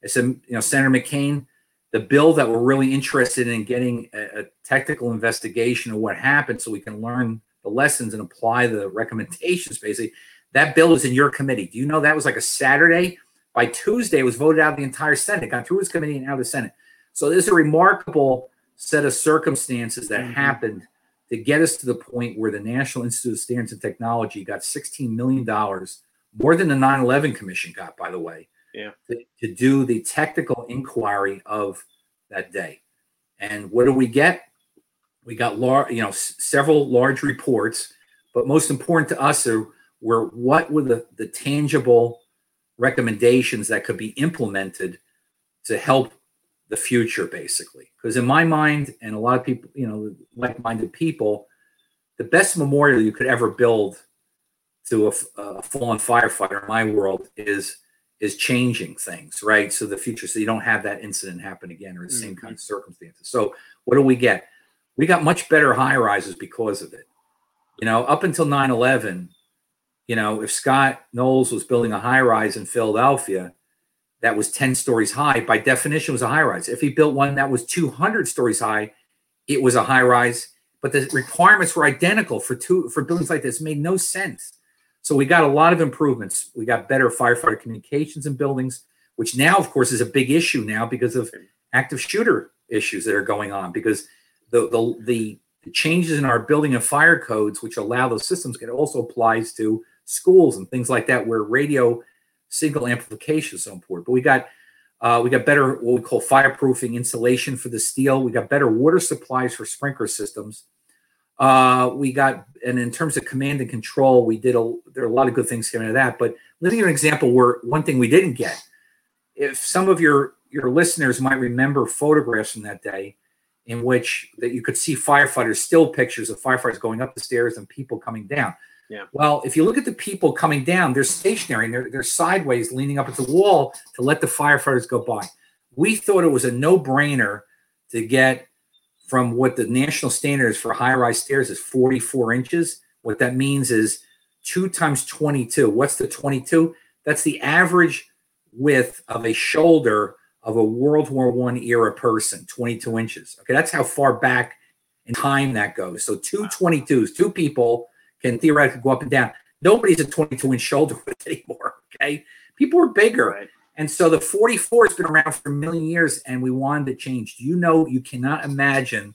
Speaker 2: I said, you know, Senator McCain, the bill that we're really interested in getting a, a technical investigation of what happened so we can learn the lessons and apply the recommendations basically that bill is in your committee do you know that was like a saturday by tuesday it was voted out of the entire senate got through its committee and out of the senate so there's a remarkable set of circumstances that mm-hmm. happened to get us to the point where the national institute of standards and technology got 16 million dollars more than the 9-11 commission got by the way
Speaker 1: yeah.
Speaker 2: to, to do the technical inquiry of that day and what do we get we got lar- you know s- several large reports, but most important to us are were what were the, the tangible recommendations that could be implemented to help the future, basically. Because in my mind, and a lot of people, you know, like-minded people, the best memorial you could ever build to a, a fallen firefighter in my world is is changing things, right? So the future, so you don't have that incident happen again or the mm-hmm. same kind of circumstances. So what do we get? we got much better high rises because of it. You know, up until 9 11, you know, if Scott Knowles was building a high rise in Philadelphia that was 10 stories high, by definition was a high rise. If he built one that was 200 stories high, it was a high rise. But the requirements were identical for two for buildings like this. It made no sense. So we got a lot of improvements. We got better firefighter communications in buildings, which now, of course, is a big issue now because of active shooter issues that are going on. Because the, the, the, changes in our building and fire codes, which allow those systems, can also applies to schools and things like that, where radio signal amplification is so important. But we got uh, we got better what we call fireproofing insulation for the steel. We got better water supplies for sprinkler systems. Uh, we got and in terms of command and control, we did a there are a lot of good things coming out of that. But let me give you an example where one thing we didn't get. If some of your your listeners might remember photographs from that day in which that you could see firefighters, still pictures of firefighters going up the stairs and people coming down.
Speaker 1: Yeah.
Speaker 2: Well, if you look at the people coming down, they're stationary and they're, they're sideways, leaning up at the wall to let the firefighters go by. We thought it was a no brainer to get from what the national standard is for high rise stairs is 44 inches. What that means is two times 22. What's the 22? That's the average width of a shoulder of a World War One era person, 22 inches. Okay, that's how far back in time that goes. So two 22s, two people can theoretically go up and down. Nobody's a 22 inch shoulder (laughs) width anymore. Okay, people are bigger.
Speaker 1: Right.
Speaker 2: And so the 44 has been around for a million years and we wanted to change. You know, you cannot imagine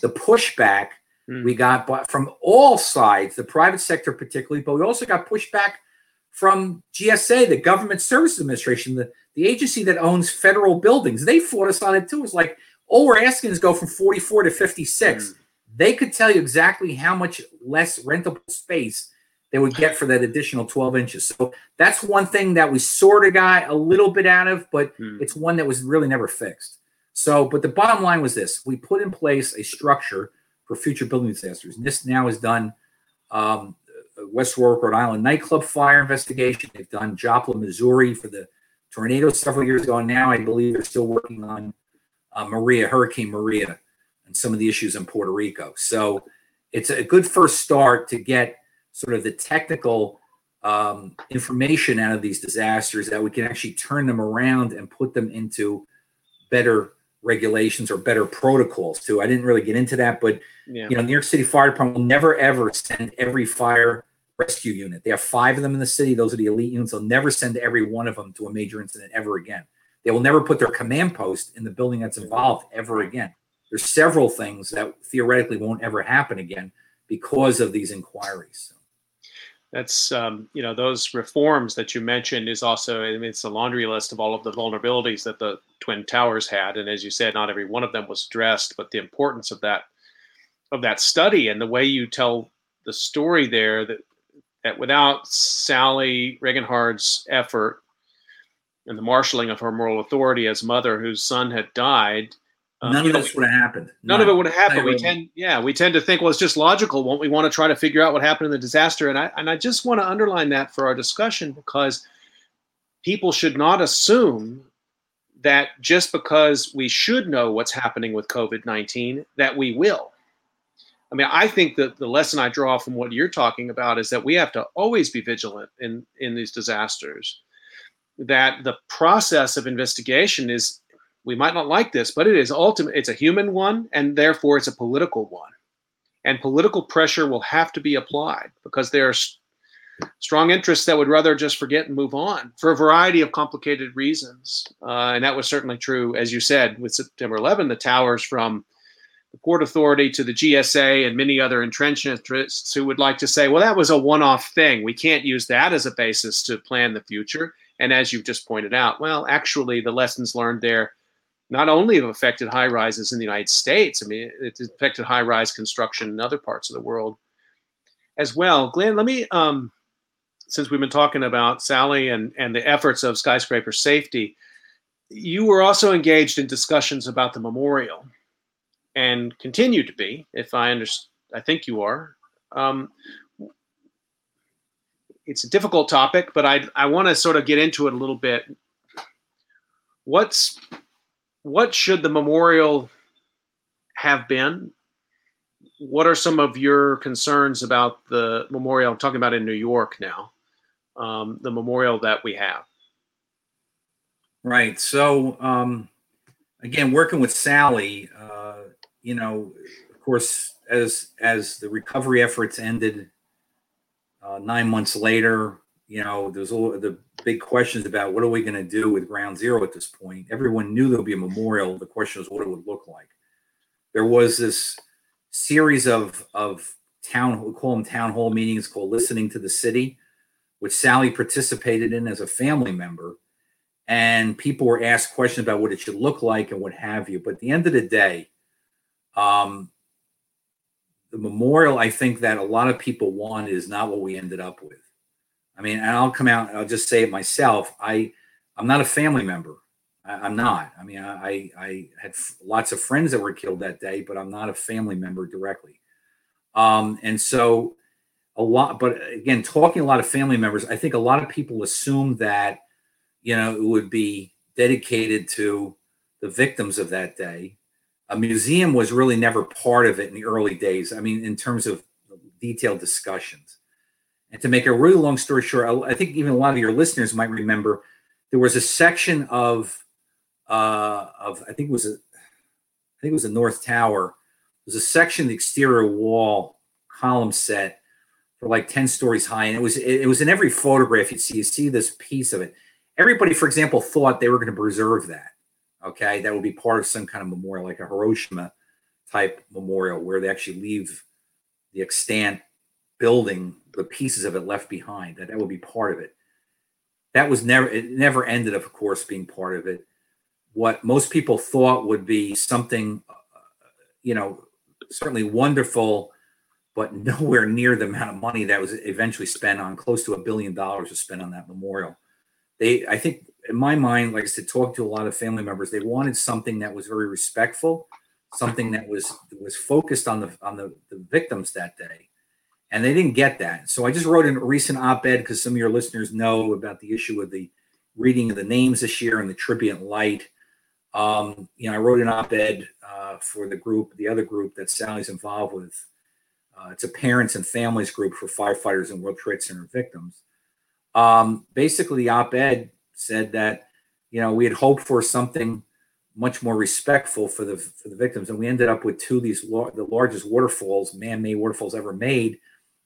Speaker 2: the pushback
Speaker 1: Mm.
Speaker 2: we got from all sides, the private sector particularly, but we also got pushback from GSA, the Government Services Administration, the, the agency that owns federal buildings. They fought us on it too. It's like, all we're asking is go from 44 to 56.
Speaker 1: Mm.
Speaker 2: They could tell you exactly how much less rentable space they would get for that additional 12 inches. So that's one thing that we sort of got a little bit out of, but
Speaker 1: Hmm.
Speaker 2: it's one that was really never fixed. So, but the bottom line was this we put in place a structure for future building disasters. And this now is done um, West Warwick, Rhode Island nightclub fire investigation. They've done Joplin, Missouri for the tornado several years ago. And now I believe they're still working on uh, Maria, Hurricane Maria, and some of the issues in Puerto Rico. So it's a good first start to get sort of the technical um, information out of these disasters that we can actually turn them around and put them into better regulations or better protocols too. I didn't really get into that, but
Speaker 1: Yeah.
Speaker 2: you know, New York City Fire Department will never ever send every fire rescue unit. They have five of them in the city. Those are the elite units. They'll never send every one of them to a major incident ever again. They will never put their command post in the building that's involved ever again. There's several things that theoretically won't ever happen again because of these inquiries.
Speaker 1: That's um, you know those reforms that you mentioned is also I mean it's a laundry list of all of the vulnerabilities that the twin towers had, and as you said, not every one of them was addressed, but the importance of that of that study and the way you tell the story there that that without Sally Regenhard's effort and the marshaling of her moral authority as mother whose son had died, uh,
Speaker 2: None of this would have happened.
Speaker 1: none of it would have happened. We tend, yeah, we tend to think, well, it's just logical. Won't we want to try to figure out what happened in the disaster? And I and I just want to underline that for our discussion because people should not assume that just because we should know what's happening with COVID nineteen that we will. I mean, I think that the lesson I draw from what you're talking about is that we have to always be vigilant in in these disasters. That the process of investigation is we might not like this, but it is ultimate. It's a human one, and therefore it's a political one. And political pressure will have to be applied because there are strong interests that would rather just forget and move on for a variety of complicated reasons. Uh, and that was certainly true, as you said, with September 11. The towers from the Port Authority to the GSA and many other entrenched interests who would like to say, well, that was a one off thing. We can't use that as a basis to plan the future. And as you've just pointed out, well, actually, the lessons learned there not only have affected high rises in the United States, I mean, it's affected high rise construction in other parts of the world as well. Glenn, let me, um, since we've been talking about Sally and, and the efforts of skyscraper safety, you were also engaged in discussions about the memorial and continue to be, if I understand, I think you are. Um, it's a difficult topic, but I, I want to sort of get into it a little bit. What's what should the memorial have been? What are some of your concerns about the memorial? I'm talking about in New York now, um, the memorial that we have.
Speaker 2: Right. So, um, again, working with Sally, uh, you know, of course, as as the recovery efforts ended uh, nine months later, you know, there's all the big questions about what are we going to do with Ground Zero at this point. Everyone knew there would be a memorial. The question was what it would look like. There was this series of of town we call them town hall meetings called listening to the city, which Sally participated in as a family member and people were asked questions about what it should look like and what have you. But at the end of the day, um, the memorial, I think that a lot of people wanted is not what we ended up with. I mean, and I'll come out and I'll just say it myself. I, I'm not a family member. I, am not. I mean, I, I had lots of friends that were killed that day, but I'm not a family member directly. Um, and so a lot, but again, talking a lot of family members, I think a lot of people assume that, you know, it would be dedicated to the victims of that day. A museum was really never part of it in the early days. I mean, in terms of detailed discussions. And to make a really long story short, I think even a lot of your listeners might remember there was a section of uh, of I think it was a I think it was a North Tower. There was a section of the exterior wall column set for like 10 stories high. And it was it, was in every photograph you see, you see this piece of it. Everybody, for example, thought they were going to preserve that. Okay. That would be part of some kind of memorial, like a Hiroshima type memorial where they actually leave the extant building, the pieces of it left behind, that that would be part of it. That was never, it never ended, up, of course, being part of it. What most people thought would be something, uh, you know, certainly wonderful, but nowhere near the amount of money that was eventually spent on close to a billion dollars was spent on that memorial. They, I think, in my mind, like I said, talked to a lot of family members, they wanted something that was very respectful, something that was was focused on the on the, the victims that day and they didn't get that. So I just wrote a recent op-ed because some of your listeners know about the issue of the reading of the names this year in the Tribute in Light. Um, you know, I wrote an op-ed uh, for the group, the other group that Sally's involved with. Uh, it's a parents and families group for firefighters and World Trade Center victims. Um, basically, the op-ed said that you know we had hoped for something much more respectful for the for the victims, and we ended up with two of these the largest waterfalls, man-made waterfalls ever made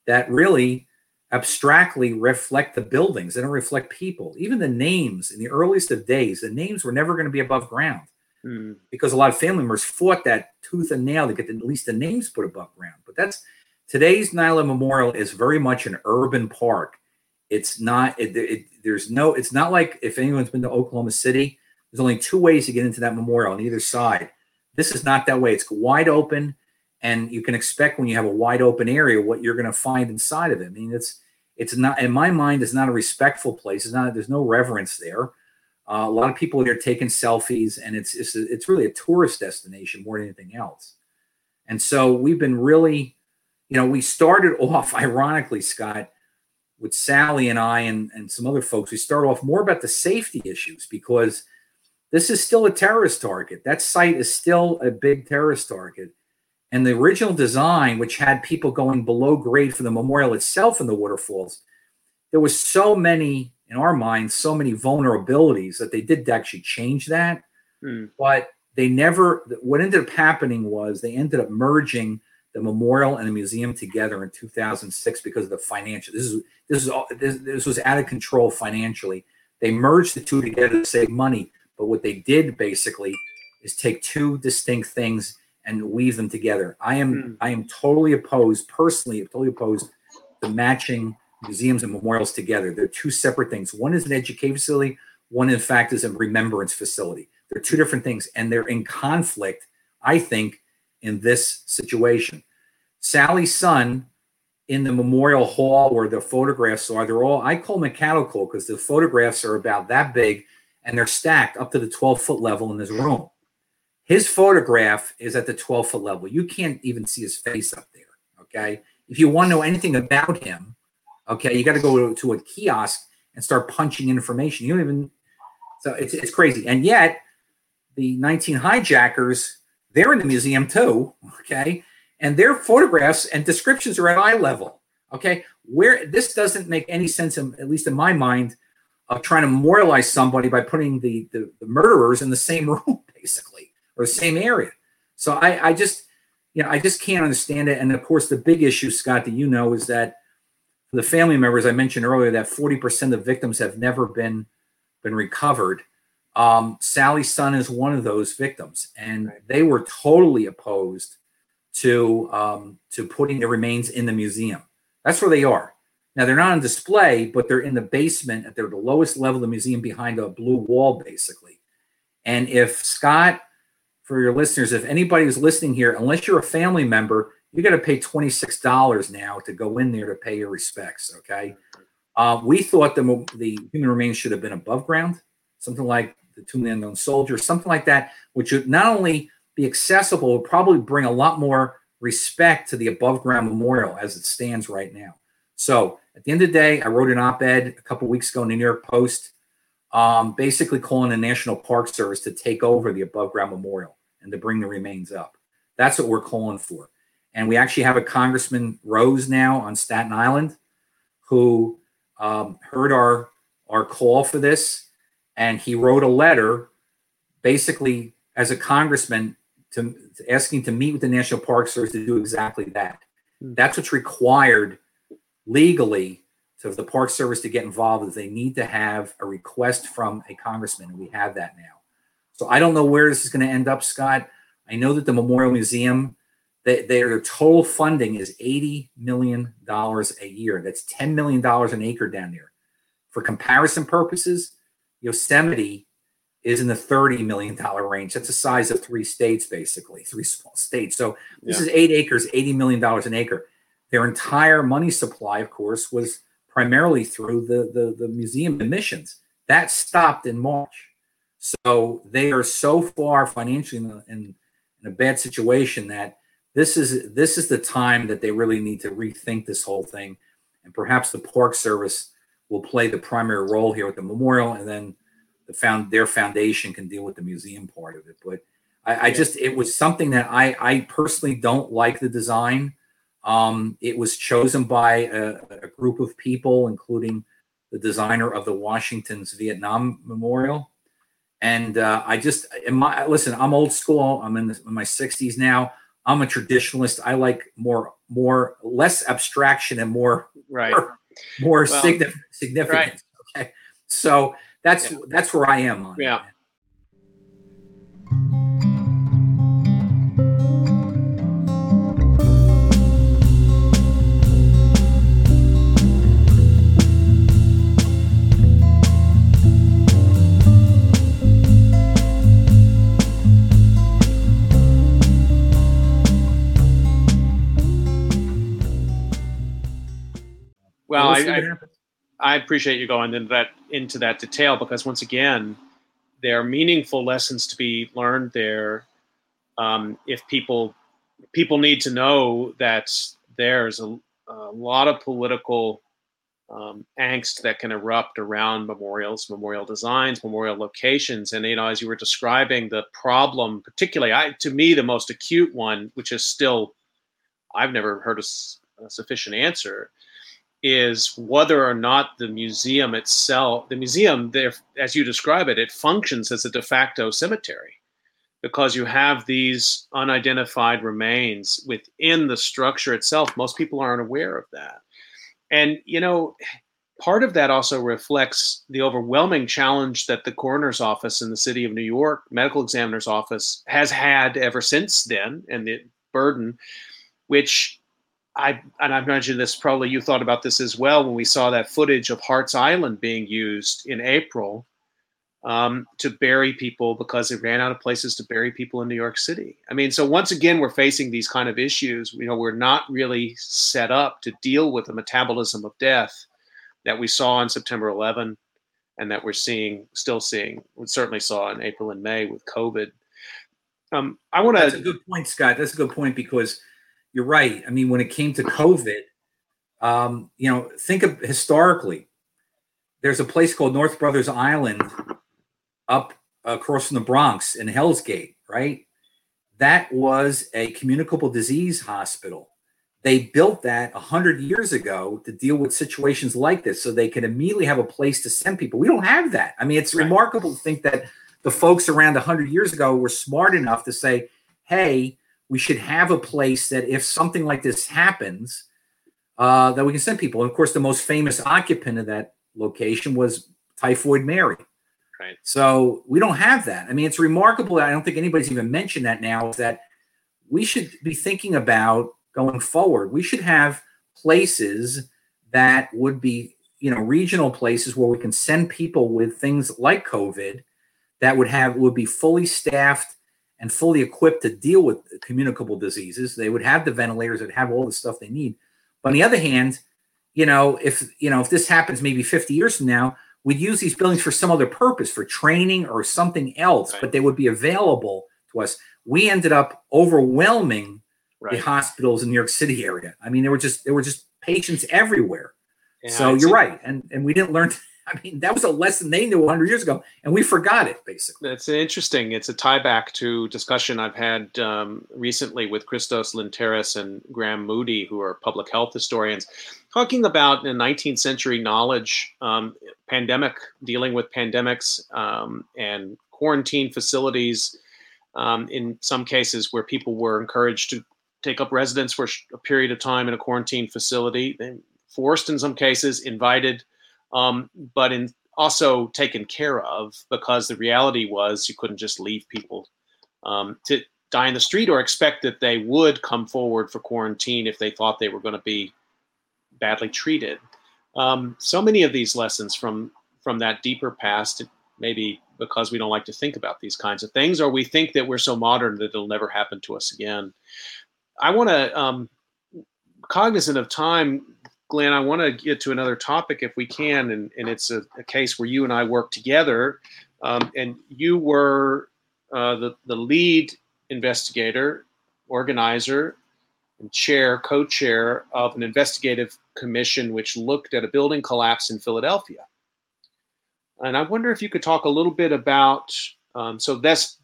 Speaker 2: that really abstractly reflect the buildings. They don't reflect people. Even the names in the earliest of days, the names were never going to be above ground mm. because a lot of family members fought that tooth and nail to get the, at least the names put above ground. But that's today's Nyla Memorial is very much an urban park. It's not. It, it, there's no. It's not like if anyone's been to Oklahoma City. There's only two ways to get into that memorial on either side. This is not that way. It's wide open and you can expect when you have a wide open area what you're going to find inside of it. I mean, it's it's not in my mind. It's not a respectful place. It's not. There's no reverence there. Uh, a lot of people are taking selfies, and it's it's it's really a tourist destination more than anything else. And so we've been really, you know, we started (laughs) off ironically, Scott, with Sally and I and and some other folks. We started off more about the safety issues because this is still a terrorist target. That site is still a big terrorist target and the original design, which had people going below grade for the memorial itself in the waterfalls, there was so many, in our minds, so many vulnerabilities that they did actually change that. Mm. But they never, what ended up happening was they ended up merging the memorial and the museum together in 2006 because of the financial. This is this is all, this, this was out of control financially. They merged the two together to save money, but what they did basically is take two distinct things and weave them together. I am mm. I am totally opposed, personally, totally opposed to matching museums and memorials together. They're two separate things. One is an education facility. One, in fact, is a remembrance facility. They're two different things, and they're in conflict. I think in this situation, Sally's son in the memorial hall where the photographs are, they're all I call mechanical because the photographs are about that big and they're stacked up to the 12 foot level in this room. His photograph is at the 12 foot level. You can't even see his face up there. Okay. If you want to know anything about him, okay, you got to go to a kiosk and start punching information. You don't even, so it's, it's crazy. And yet, the 19 hijackers, they're in the museum too. Okay. And their photographs and descriptions are at eye level. Okay. Where this doesn't make any sense, in, at least in my mind, of trying to memorialize somebody by putting the, the, the murderers in the same (laughs) room, basically or the same area. So I, I just, you know, I just can't understand it. And of course, the big issue, Scott, that you know, is that the family members I mentioned earlier, that 40% of victims have never been been recovered. Um, Sally's son is one of those victims, and right. they were totally opposed to um, to putting the remains in the museum. That's where they are. Now they're not on display, but they're in the basement. They're the lowest level of the museum behind a blue wall, basically. And if Scott for your listeners, if anybody who's listening here, unless you're a family member, you got to pay $26 now to go in there to pay your respects. Okay. Uh, we thought the, the human remains should have been above ground, something like the Tomb of the Unknown Soldier, something like that, which would not only be accessible, would probably bring a lot more respect to the above ground memorial as it stands right now. So at the end of the day, I wrote an op ed a couple weeks ago in the New York Post, um, basically calling the National Park Service to take over the above ground memorial and to bring the remains up. That's what we're calling for. And we actually have a Congressman Rose now on Staten Island who um, heard our our call for this, and he wrote a letter, basically as a congressman, to, to asking to meet with the National Park Service to do exactly that. Hmm. That's what's required legally to the Park Service to get involved. They need to have a request from a congressman, and we have that now. So I don't know where this is going to end up, Scott. I know that the Memorial Museum they, their total funding is $80 million a year. That's $10 million an acre down there. For comparison purposes, Yosemite is in the $30 million range. That's the size of three states, basically, three small states. So this yeah. is eight acres, $80 million an acre. Their entire money supply, of course, was primarily through the, the, the museum admissions. That stopped in March. So they are so far financially in, in, in a bad situation that this is this is the time that they really need to rethink this whole thing, and perhaps the Park Service will play the primary role here with the memorial, and then the found their foundation can deal with the museum part of it. But I, I just it was something that I I personally don't like the design. Um, it was chosen by a, a group of people, including the designer of the Washington's Vietnam Memorial. And uh, I just, my, listen, I'm old school. I'm in, the, in my 60s now. I'm a traditionalist. I like more, more, less abstraction and more,
Speaker 1: right,
Speaker 2: more, more well, significance. Right. Okay, so that's yeah. that's where I am on.
Speaker 1: Yeah. Well, I, I, I, appreciate you going into that into that detail because once again, there are meaningful lessons to be learned there. Um, if people people need to know that there's a, a lot of political um, angst that can erupt around memorials, memorial designs, memorial locations, and you know, as you were describing the problem, particularly, I to me the most acute one, which is still I've never heard a, a sufficient answer, is whether or not the museum itself, the museum, as you describe it, it functions as a de facto cemetery because you have these unidentified remains within the structure itself. Most people aren't aware of that. And, you know, part of that also reflects the overwhelming challenge that the coroner's office in the city of New York, medical examiner's office, has had ever since then, and the burden, which I and I've mentioned this. Probably you thought about this as well when we saw that footage of Hart's Island being used in April um, to bury people because it ran out of places to bury people in New York City. I mean, so once again, we're facing these kind of issues. You know, we're not really set up to deal with the metabolism of death that we saw on September 11, and that we're seeing, still seeing. We certainly saw in April and May with COVID. Um, I want to.
Speaker 2: That's a good point, Scott. That's a good point because you're right. I mean, when it came to COVID, um, you know, think of historically, there's a place called North Brothers Island up across from the Bronx in Hell's Gate, right? That was a communicable disease hospital. They built that 100 years ago to deal with situations like this so they can immediately have a place to send people. We don't have that. I mean, it's right. remarkable to think that the folks around 100 years ago were smart enough to say, hey, we should have a place that if something like this happens, uh, that we can send people. And of course, the most famous occupant of that location was Typhoid Mary.
Speaker 1: Right.
Speaker 2: So we don't have that. I mean, it's remarkable. I don't think anybody's even mentioned that now. Is that we should be thinking about going forward. We should have places that would be, you know, regional places where we can send people with things like COVID that would have would be fully staffed and fully equipped to deal with communicable diseases. They would have the ventilators that have all the stuff they need. But on the other hand, you know, if you know if this happens maybe 50 years from now, we'd use these buildings for some other purpose, for training or something else,
Speaker 1: Right.
Speaker 2: but they would be available to us. We ended up overwhelming
Speaker 1: Right.
Speaker 2: the hospitals in New York City area. I mean, there were just there were just patients everywhere.
Speaker 1: Yeah,
Speaker 2: so
Speaker 1: it's
Speaker 2: you're
Speaker 1: a-
Speaker 2: right, and and we didn't learn. (laughs) I mean, that was a lesson they knew 100 years ago, and we forgot it basically.
Speaker 1: That's interesting. It's a tie back to discussion I've had um, recently with Christos Lynteris and Graham Mooney, who are public health historians, talking about the 19th century knowledge, um, pandemic, dealing with pandemics, um, and quarantine facilities. Um, in some cases, where people were encouraged to take up residence for a period of time in a quarantine facility, forced in some cases, invited, um, but in also taken care of because the reality was you couldn't just leave people um, to die in the street or expect that they would come forward for quarantine if they thought they were going to be badly treated. Um, so many of these lessons from from that deeper past, maybe because we don't like to think about these kinds of things, or we think that we're so modern that it'll never happen to us again. I want to, um, cognizant of time, Glenn, I want to get to another topic if we can, and, and it's a, a case where you and I work together, um, and you were uh, the the lead investigator, organizer, and chair, co-chair of an investigative commission which looked at a building collapse in Philadelphia. And I wonder if you could talk a little bit about. Um, so that's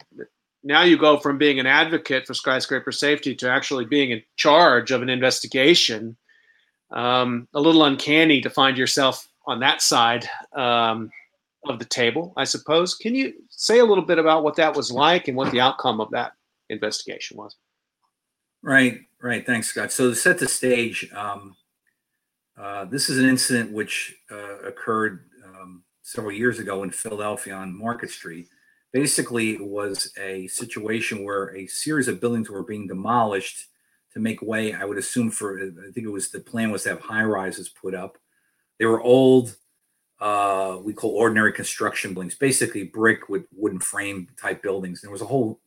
Speaker 1: now you go from being an advocate for skyscraper safety to actually being in charge of an investigation um, a little uncanny to find yourself on that side um, of the table, I suppose. Can you say a little bit about what that was like and what the outcome of that investigation was?
Speaker 2: Right, right. Thanks, Scott. So to set the stage, um, uh, this is an incident which uh, occurred um, several years ago in Philadelphia on Market Street. Basically, it was a situation where a series of buildings were being demolished to make way. I would assume for I think it was the plan was to have high rises put up. They were old, uh, we call ordinary construction buildings, basically brick with wooden frame type buildings. There was a whole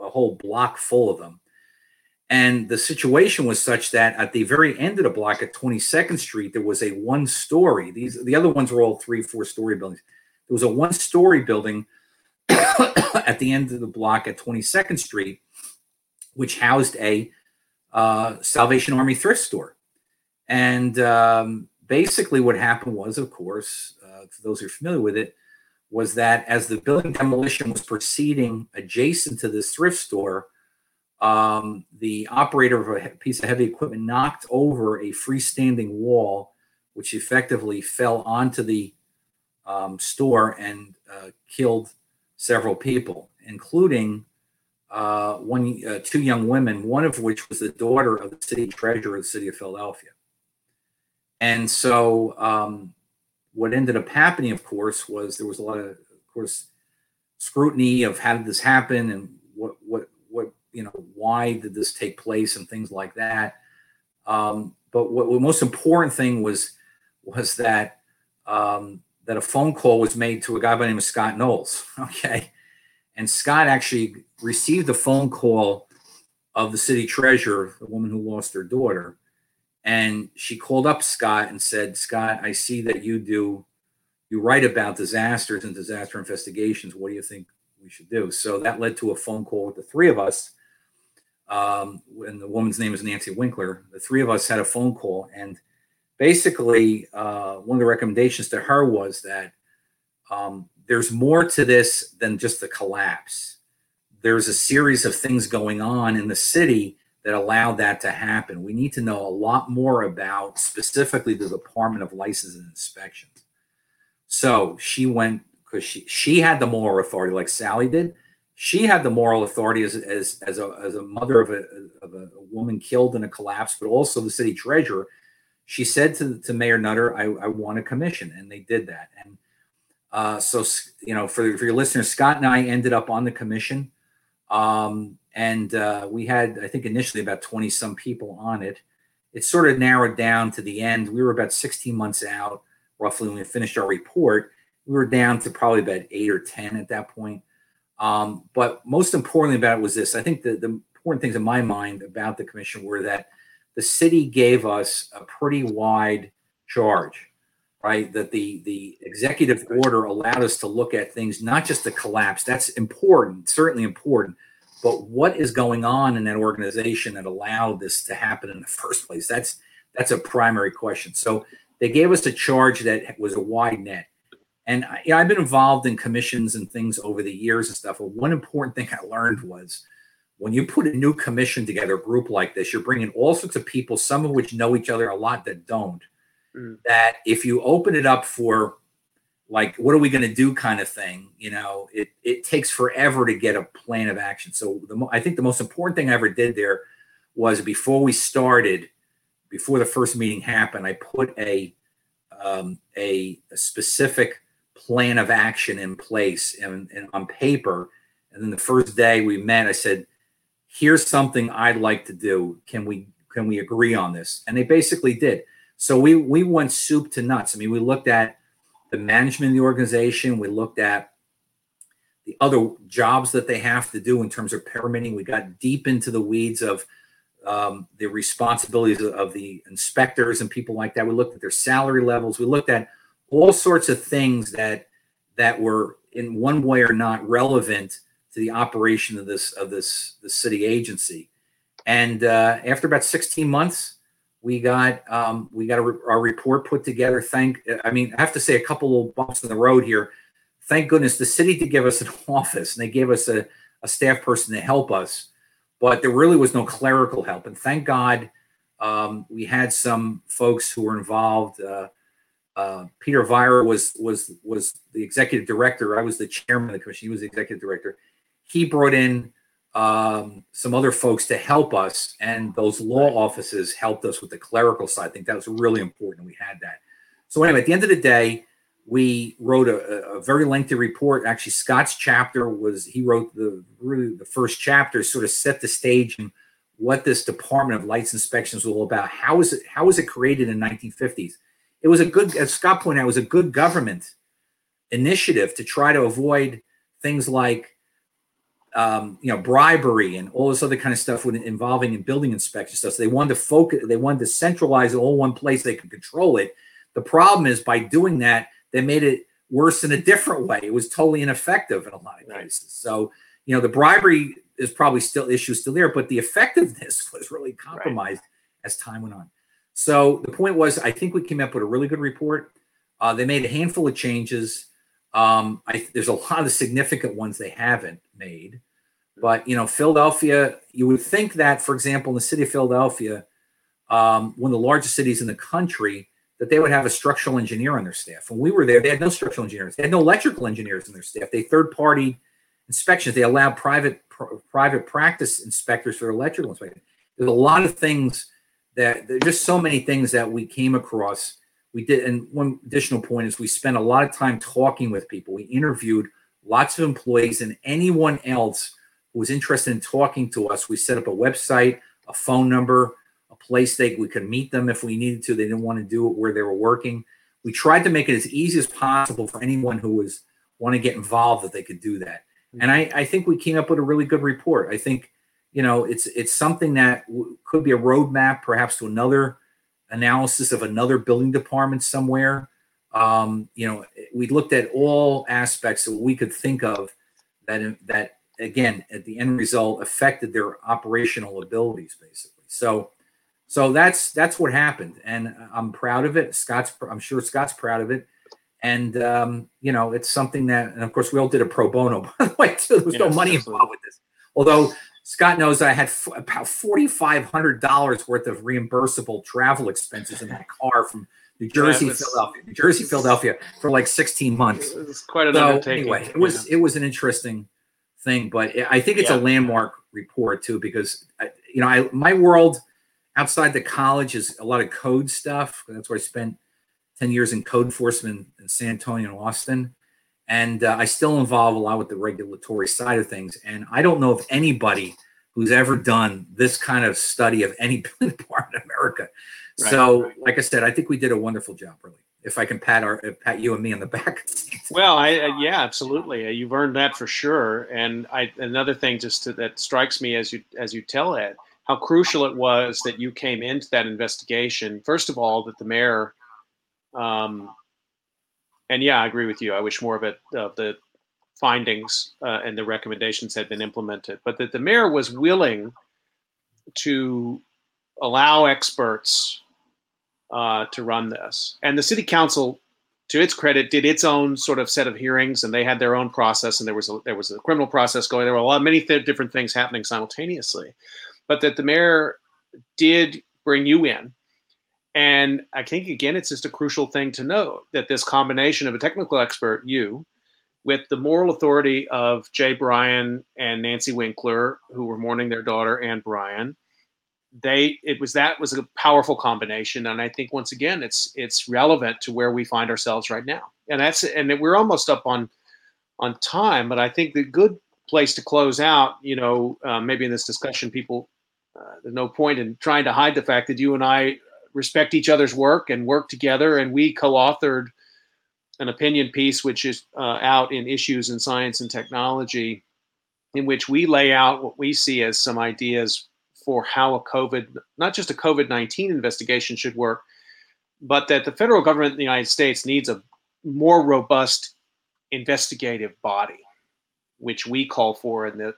Speaker 2: a whole block full of them. And the situation was such that at the very end of the block at 22nd Street, there was a one story. These the other ones were all three, four story buildings. There was a one story building (coughs) at the end of the block at 22nd Street, which housed a uh, Salvation Army thrift store. And um, basically, what happened was, of course, uh, for those who are familiar with it, was that as the building demolition was proceeding adjacent to this thrift store, um, the operator of a piece of heavy equipment knocked over a freestanding wall, which effectively fell onto the um, store and uh, killed several people, including uh, one, uh, two young women, one of which was the daughter of the city treasurer of the city of Philadelphia. And so, um, what ended up happening, of course, was there was a lot of, of course, scrutiny of how did this happen and what, what, what, you know, why did this take place and things like that. Um, but what the most important thing was, was that um, that a phone call was made to a guy by the name of Scott Knowles. (laughs) Okay. And Scott actually received a phone call of the city treasurer, the woman who lost her daughter. And she called up Scott and said, Scott, I see that you do, you write about disasters and disaster investigations. What do you think we should do? So that led to a phone call with the three of us. Um, and the woman's name is Nancy Winkler. The three of us had a phone call. And basically, uh, one of the recommendations to her was that um, there's more to this than just the collapse. There's a series of things going on in the city that allowed that to happen. We need to know a lot more about specifically the Department of License and Inspections. So she went because she she had the moral authority, like Sally did. She had the moral authority as as as a as a mother of a of a woman killed in a collapse, but also the city treasurer. She said to to Mayor Nutter, "I, I want a commission," and they did that. And uh, so, you know, for, for your listeners, Scott and I ended up on the commission. Um, and uh, we had, I think, initially about 20 some people on it. It sort of narrowed down to the end. We were about 16 months out, roughly, when we finished our report. We were down to probably about eight or 10 at that point. Um, but most importantly about it was this I think the, the important things in my mind about the commission were that the city gave us a pretty wide charge. Right? That the the executive order allowed us to look at things, not just the collapse. That's important, certainly important, but what is going on in that organization that allowed this to happen in the first place? That's that's a primary question. So they gave us a charge that was a wide net. And you know, I've been involved in commissions and things over the years and stuff. But one important thing I learned was when you put a new commission together, a group like this, you're bringing all sorts of people, some of which know each other, a lot that don't. Mm. That if you open it up for like, what are we going to do kind of thing, you know, it, it takes forever to get a plan of action. So the, I think the most important thing I ever did there was before we started, before the first meeting happened, I put a, um, a, a specific plan of action in place and, and on paper. And then the first day we met, I said, here's something I'd like to do. Can we can we agree on this? And they basically did. So we we went soup to nuts. I mean, we looked at the management of the organization. We looked at the other jobs that they have to do in terms of permitting. We got deep into the weeds of um, the responsibilities of, the inspectors and people like that. We looked at their salary levels. We looked at all sorts of things that that were in one way or not relevant to the operation of this of this the city agency. And uh, after about 16 months, we got um, we got a, a, report put together. Thank I mean I have to say a couple of bumps in the road here. Thank goodness the city did give us an (laughs) office and they gave us a, a staff person to help us, but there really was no clerical help. And thank God um, we had some folks who were involved. Uh, uh, Peter Vaira was was was the executive director. I was the chairman of the commission. He was the executive director he brought in um, some other folks to help us, and those law offices helped us with the clerical side. I think that was really important. We had that. So anyway, at the end of the day, we wrote a, a, very lengthy report. Actually, Scott's chapter was he wrote the really the first chapter, sort of set the stage and what this Department of Lights Inspections was all about. How is it how was it created in 1950s? It was a good, as Scott pointed out, it was a good government initiative to try to avoid things like um, you know, bribery and all this other kind of stuff with involving in building inspection stuff. So they wanted to focus, they wanted to centralize it all one place. They could control it. The problem is by doing that, they made it worse in a different way. It was totally ineffective in a lot of cases. So, you know, the bribery is probably still issue still there, but the effectiveness (laughs) was really compromised right. as time went on. So the point was, I think we came up with a really good report. Uh, they made a handful of changes. Um, I, there's a lot of significant ones they haven't made. But you know, Philadelphia, you would think that, for example, in the city of Philadelphia, um, one of the largest cities in the country, that they would have a structural engineer on their staff. When we were there, they had no structural engineers. They had no electrical engineers in their staff. They third-party inspections. They allowed private pr- private practice inspectors for electrical inspection. There's a lot of things that there's just so many things that we came across. We did, and one additional point is we spent a lot of time talking with people. We interviewed lots of employees and anyone else who was interested in talking to us. We set up a website, a phone number, a place they we could meet them if we needed to. They didn't want to do it where they were working. We tried to make it as easy as possible for anyone who was want to get involved that they could do that. Mm-hmm. And I, I think we came up with a really good report. I think you know it's it's something that w- could be a roadmap perhaps to another analysis of another building department somewhere um, you know, we looked at all aspects that we could think of that that again at the end result affected their operational abilities basically. So so that's that's what happened, and I'm proud of it. Scott's I'm sure Scott's proud of it, and um, you know it's something that, and of course we all did a pro bono (laughs) by the way too. There was yes, no money absolutely. involved with this, although. Scott knows I had f- about forty five hundred dollars worth of reimbursable travel expenses in my (laughs) car from New Jersey, yeah, was, Philadelphia, New Jersey, Philadelphia for like 16 months.
Speaker 1: It was quite an so, undertaking.
Speaker 2: Anyway, it was yeah. it was an interesting thing, but I think it's yeah. a landmark report too because you know I my world outside the college is a lot of code stuff. That's where I spent 10 years in code enforcement in San Antonio and Austin. And uh, I still involve a lot with the regulatory side of things. And I don't know if anybody who's ever done this kind of study of any building (laughs) part in America Right, so, right. like I said, I think we did a wonderful job, really. If I can pat our pat you and me on the back. (laughs)
Speaker 1: well, I uh, yeah, absolutely. Uh, you've earned that for sure. And I another thing just to, that strikes me as you as you tell it, how crucial it was that you came into that investigation. First of all, that the mayor um, and yeah, I agree with you. I wish more of it of the findings uh, and the recommendations had been implemented, but that the mayor was willing to allow experts uh, to run this, and the city council, to its credit, did its own sort of set of hearings, and they had their own process, and there was a, there was a criminal process going. There were a lot of many th- different things happening simultaneously, but that the mayor did bring you in and I think again, it's just a crucial thing to know that this combination of a technical expert, you, with the moral authority of Jay Bryan and Nancy Winkler, who were mourning their daughter Anne Bryan, they it was that was a powerful combination, and I think once again, it's it's relevant to where we find ourselves right now, and that's and we're almost up on on time, but I think the good place to close out, you know, uh, maybe in this discussion, people. Uh, there's no point in trying to hide the fact that you and I respect each other's work and work together. And we co-authored an opinion piece, which is uh, out in Issues in Science and Technology, in which we lay out what we see as some ideas for how a COVID, not just a COVID 19 investigation should work, but that the federal government in the United States needs a more robust investigative body, which we call for in the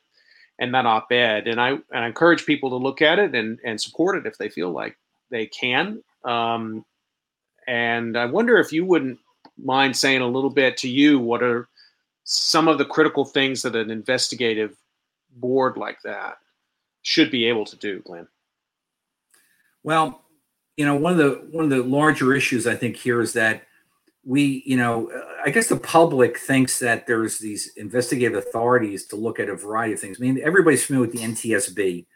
Speaker 1: in that op-ed. And I, and I encourage people to look at it and, and support it if they feel like they can. Um, and I wonder if you wouldn't mind saying a little bit to you what are some of the critical things that an investigative board like that should be able to do, Glenn.
Speaker 2: Well, you know, one of the one of the larger issues I think here is that we, you know, I guess the public thinks that there's these investigative authorities to look at a variety of things. I mean, everybody's familiar with the NTSB,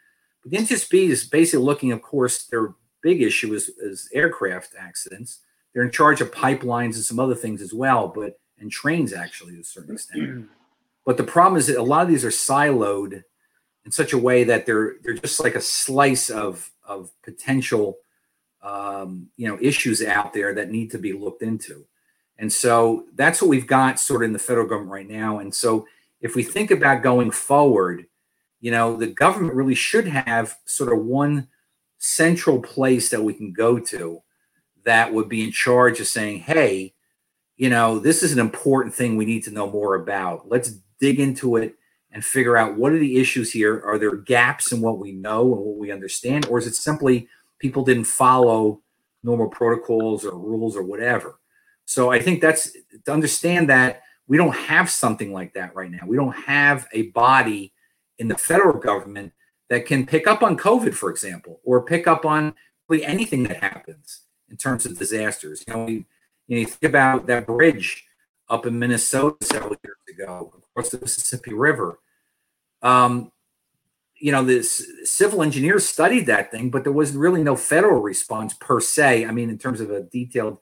Speaker 2: but the NTSB is basically looking, of course, they're big issue is, is aircraft accidents. They're in charge of pipelines and some other things as well, but and trains actually to a certain (clears throat) extent. but the problem is that a lot of these are siloed in such a way that they're they're just like a slice of of potential um, you know issues out there that need to be looked into. And so that's what we've got sort of in the federal government right now. And so if we think about going forward, you know, the government really should have sort of one central place that we can go to that would be in charge of saying, hey, you know, this is an important thing we need to know more about. Let's dig into it and figure out what are the issues here. Are there gaps in what we know and what we understand? Or is it simply people didn't follow normal protocols or rules or whatever? So I think that's to understand that we don't have something like that right now. We don't have a body in the federal government that can pick up on COVID, for example, or pick up on really anything that happens in terms of disasters. You know, we, you, know, you think about that bridge up in Minnesota several years ago across the Mississippi River. Um, you know, the civil engineers studied that thing, but there was really no federal response per se. I mean, in terms of a detailed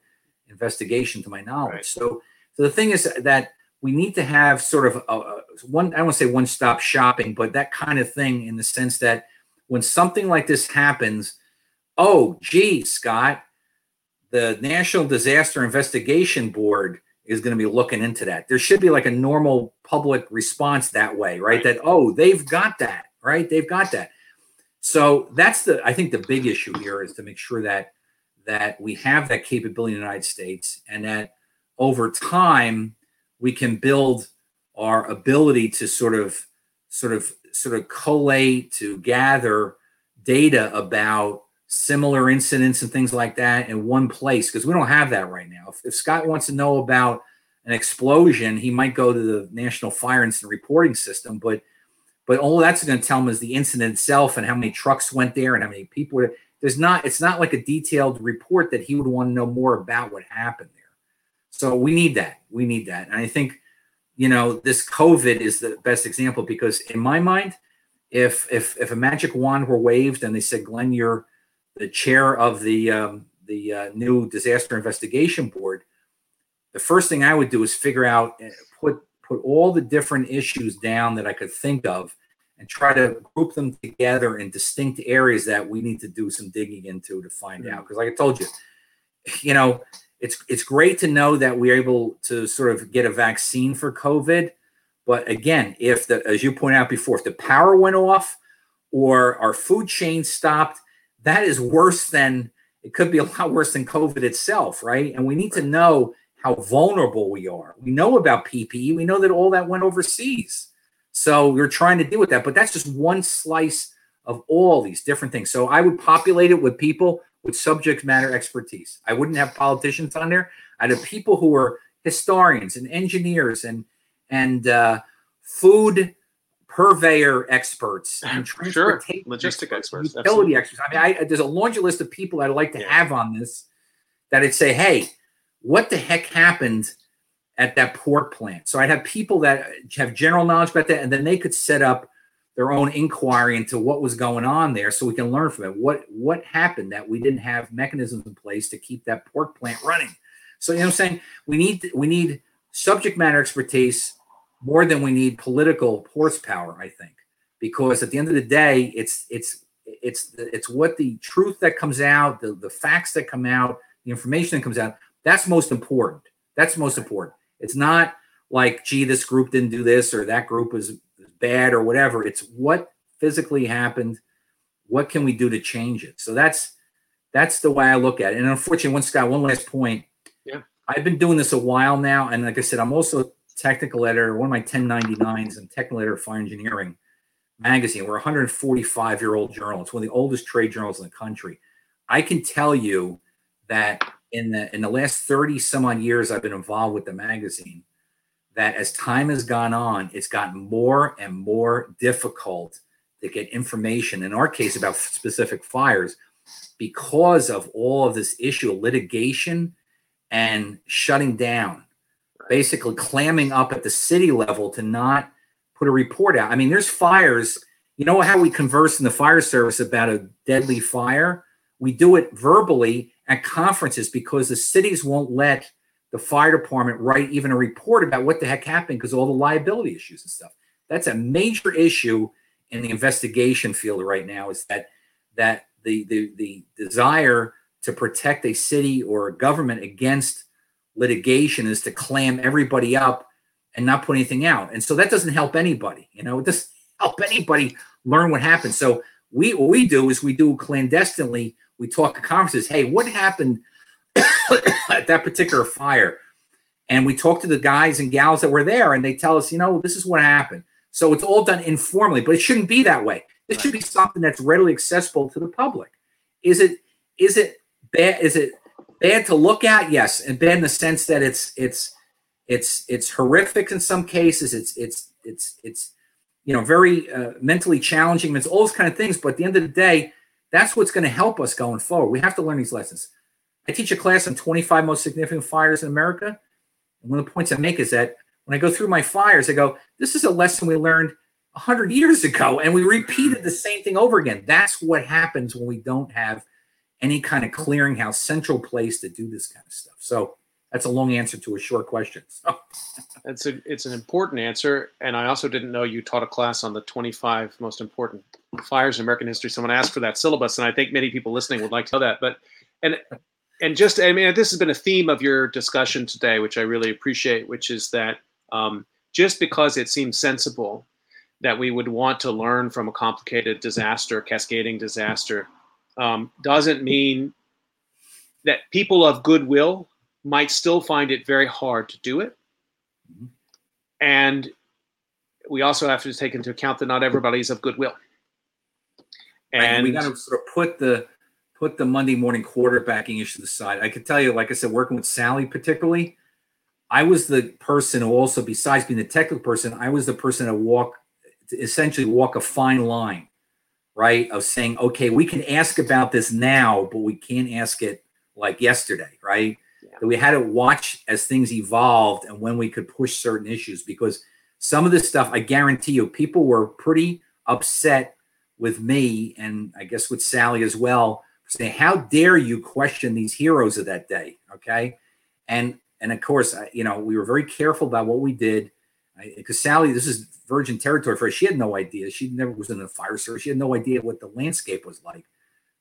Speaker 2: investigation, to my knowledge. Right. So, so the thing is that we need to have sort of a, a one, I don't want to say one stop shopping, but that kind of thing in the sense that when something like this happens, oh, gee, Scott, the National Disaster Investigation Board is going to be looking into that. There should be like a normal public response that way, right? right? That, oh, they've got that, right? They've got that. So that's the, I think the big issue here is to make sure that that we have that capability in the United States and that over time we can build our ability to sort of sort of sort of collate to gather data about similar incidents and things like that in one place because we don't have that right now. If, if, Scott wants to know about an explosion, he might go to the National Fire Incident Reporting System, but but all that's going to tell him is the incident itself and how many trucks went there and how many people were. There's not. It's not like a detailed report that he would want to know more about what happened there. So we need that. We need that. And I think, you know, this COVID is the best example because in my mind, if if if a magic wand were waved and they said, Glenn, you're the chair of the um, the uh, new disaster investigation board, the first thing I would do is figure out eh, put put all the different issues down that I could think of and try to group them together in distinct areas that we need to do some digging into to find mm-hmm. out. Because, like I told you, you know, it's it's great to know that we're able to sort of get a vaccine for COVID. But again, if the as you point out before, if the power went off or our food chain stopped, that is worse than it could be a lot worse than COVID itself, right? And we need to know how vulnerable we are. We know about PPE. We know that all that went overseas. So we're trying to deal with that. But that's just one slice of all these different things. So I would populate it with people with subject matter expertise. I wouldn't have politicians on there. I'd have people who are historians and engineers and and uh, food purveyor experts and (laughs)
Speaker 1: sure. logistic experts,
Speaker 2: utility absolutely. experts. I mean, I, there's a laundry list of people I'd like to yeah. have on this that I'd say, "Hey, what the heck happened at that pork plant?" So I'd have people that have general knowledge about that, and then they could set up their own inquiry into what was going on there, so we can learn from it. What what happened that we didn't have mechanisms in place to keep that pork plant running? So you know, I'm saying we need we need subject matter expertise more than we need political horsepower, I think, because at the end of the day, it's it's it's it's what the truth that comes out, the the facts that come out, the information that comes out. That's most important. That's most important. It's not like, gee, this group didn't do this or that group is bad or whatever. It's what physically happened. What can we do to change it? So that's that's the way I look at it. And unfortunately, one Scott, one last point.
Speaker 1: Yeah.
Speaker 2: I've been doing this a while now, and like I said, I'm also technical editor, one of my 1099s and technical editor of Fire Engineering magazine. We're a 145 year old journal. It's one of the oldest trade journals in the country. I can tell you that in the in the last 30 some odd years I've been involved with the magazine, that as time has gone on, it's gotten more and more difficult to get information, in our case about specific fires, because of all of this issue of litigation and shutting down basically clamming up at the city level to not put a report out. I mean, there's fires. You know how we converse in the fire service about a deadly fire? We do it verbally at conferences because the cities won't let the fire department write even a report about what the heck happened because all the liability issues and stuff. That's a major issue in the investigation field right now is that that the the the desire to protect a city or a government against litigation is to clam everybody up and not put anything out. And so that doesn't help anybody. You know, it doesn't (laughs) help anybody learn what happened. So we what we do is we do clandestinely, we talk at conferences, hey, what happened (coughs) at that particular fire? And we talk to the guys and gals that were there, and they tell us, you know, this is what happened. So it's all done informally, but it shouldn't be that way. This right. should be something that's readily accessible to the public. Is it is it bad? Is it bad to look at yes and bad in the sense that it's it's it's it's horrific in some cases it's it's it's it's you know very uh, mentally challenging it's all those kind of things but at the end of the day that's what's going to help us going forward we have to learn these lessons i teach a class on 25 most significant fires in america and one of the points i make is that when i go through my fires i go this is a lesson we learned 100 years ago and we repeated the same thing over again that's what happens when we don't have any kind of clearinghouse central place to do this kind of stuff. So that's a long answer to a short question. So. (laughs)
Speaker 1: it's a it's an important answer, and I also didn't know you taught a class on the 25 most important fires in American history. Someone asked for that syllabus, and I think many people listening would like to know that. But and and just I mean, this has been a theme of your discussion today, which I really appreciate, which is that um, just because it seems sensible that we would want to learn from a complicated disaster, cascading disaster um, doesn't mean that people of goodwill might still find it very hard to do it. Mm-hmm. And we also have to take into account that not everybody's of goodwill.
Speaker 2: And, and we got to sort of put the put the Monday morning quarterbacking issue to the side. I could tell you, like I said, working with Sally particularly, I was the person who also, besides being the technical person, I was the person to walk, to essentially walk a fine line right? Of saying, okay, we can ask about this now, but we can't ask it like yesterday, right? Yeah. we had to watch as things evolved and when we could push certain issues because some of this stuff, I guarantee you, people were pretty upset with me and I guess with Sally as well, saying, "How dare you question these heroes of that day?" Okay, and and of course, you know, we were very careful about what we did because Sally, this is virgin territory for her. She had no idea. She never was in a fire service. She had no idea what the landscape was like.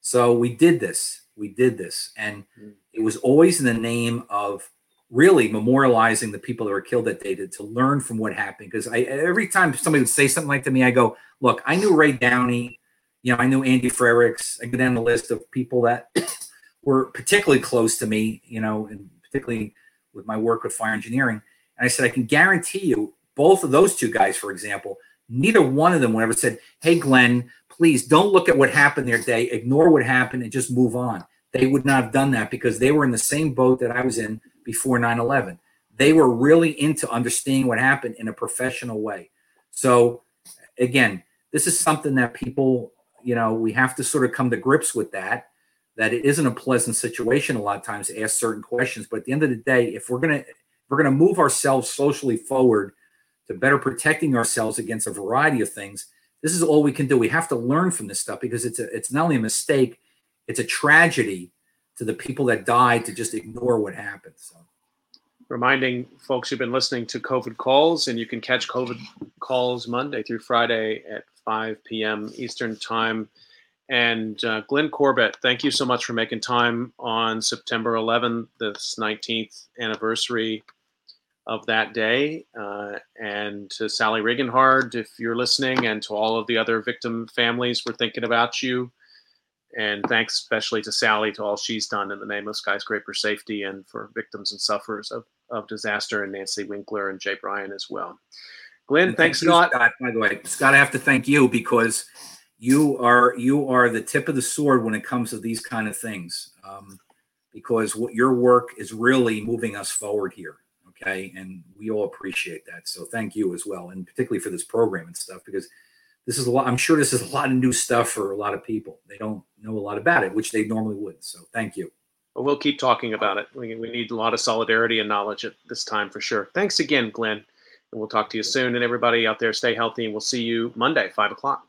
Speaker 2: So we did this. We did this, and mm. it was always in the name of really memorializing the people that were killed that day to, to learn from what happened. Because I every time somebody would say something like to me, I go, "Look, I knew Ray Downey. You know, I knew Andy Fredericks. I go down the list of people that (coughs) were particularly close to me. You know, and particularly with my work with fire engineering. And I said, I can guarantee you, both of those two guys, for example, neither one of them would ever said, Hey, Glenn, please don't look at what happened their day, ignore what happened and just move on. They would not have done that because they were in the same boat that I was in before 9 11. They were really into understanding what happened in a professional way. So, again, this is something that people, you know, we have to sort of come to grips with that, that it isn't a pleasant situation a lot of times to ask certain questions. But at the end of the day, if we're going to, we're going to move ourselves socially forward to better protecting ourselves against a variety of things, this is all we can do. We have to learn from this stuff because it's a, it's not only a mistake, it's a tragedy to the people that died to just ignore what happened. So
Speaker 1: reminding folks who've been listening to COVID calls, and you can catch COVID calls Monday through Friday at 5 p.m. Eastern Time. And uh, Glenn Corbett, thank you so much for making time on September 11th, this 19th anniversary of that day. Uh, and to Sally Regenhard, if you're listening, and to all of the other victim families, we're thinking about you. And thanks especially to Sally to all she's done in the name of skyscraper safety and for victims and sufferers of, of disaster, and Nancy Winkler and Jay Bryan as well. Glenn, and thanks,
Speaker 2: thank
Speaker 1: Scott.
Speaker 2: Scott. By the way, Scott, I have to thank you because you are you are the tip of the sword when it comes to these kind of things. Um, because what your work is really moving us forward here. Okay, and we all appreciate that. So thank you as well, and particularly for this program and stuff because this is a lot. I'm sure this is a lot of new stuff for a lot of people. They don't know a lot about it, which they normally would. So thank you.
Speaker 1: Well, we'll keep talking about it. We, we need a lot of solidarity and knowledge at this time for sure. Thanks again, Glenn. And we'll talk to you soon. And everybody out there, stay healthy. And we'll see you Monday, 5 o'clock.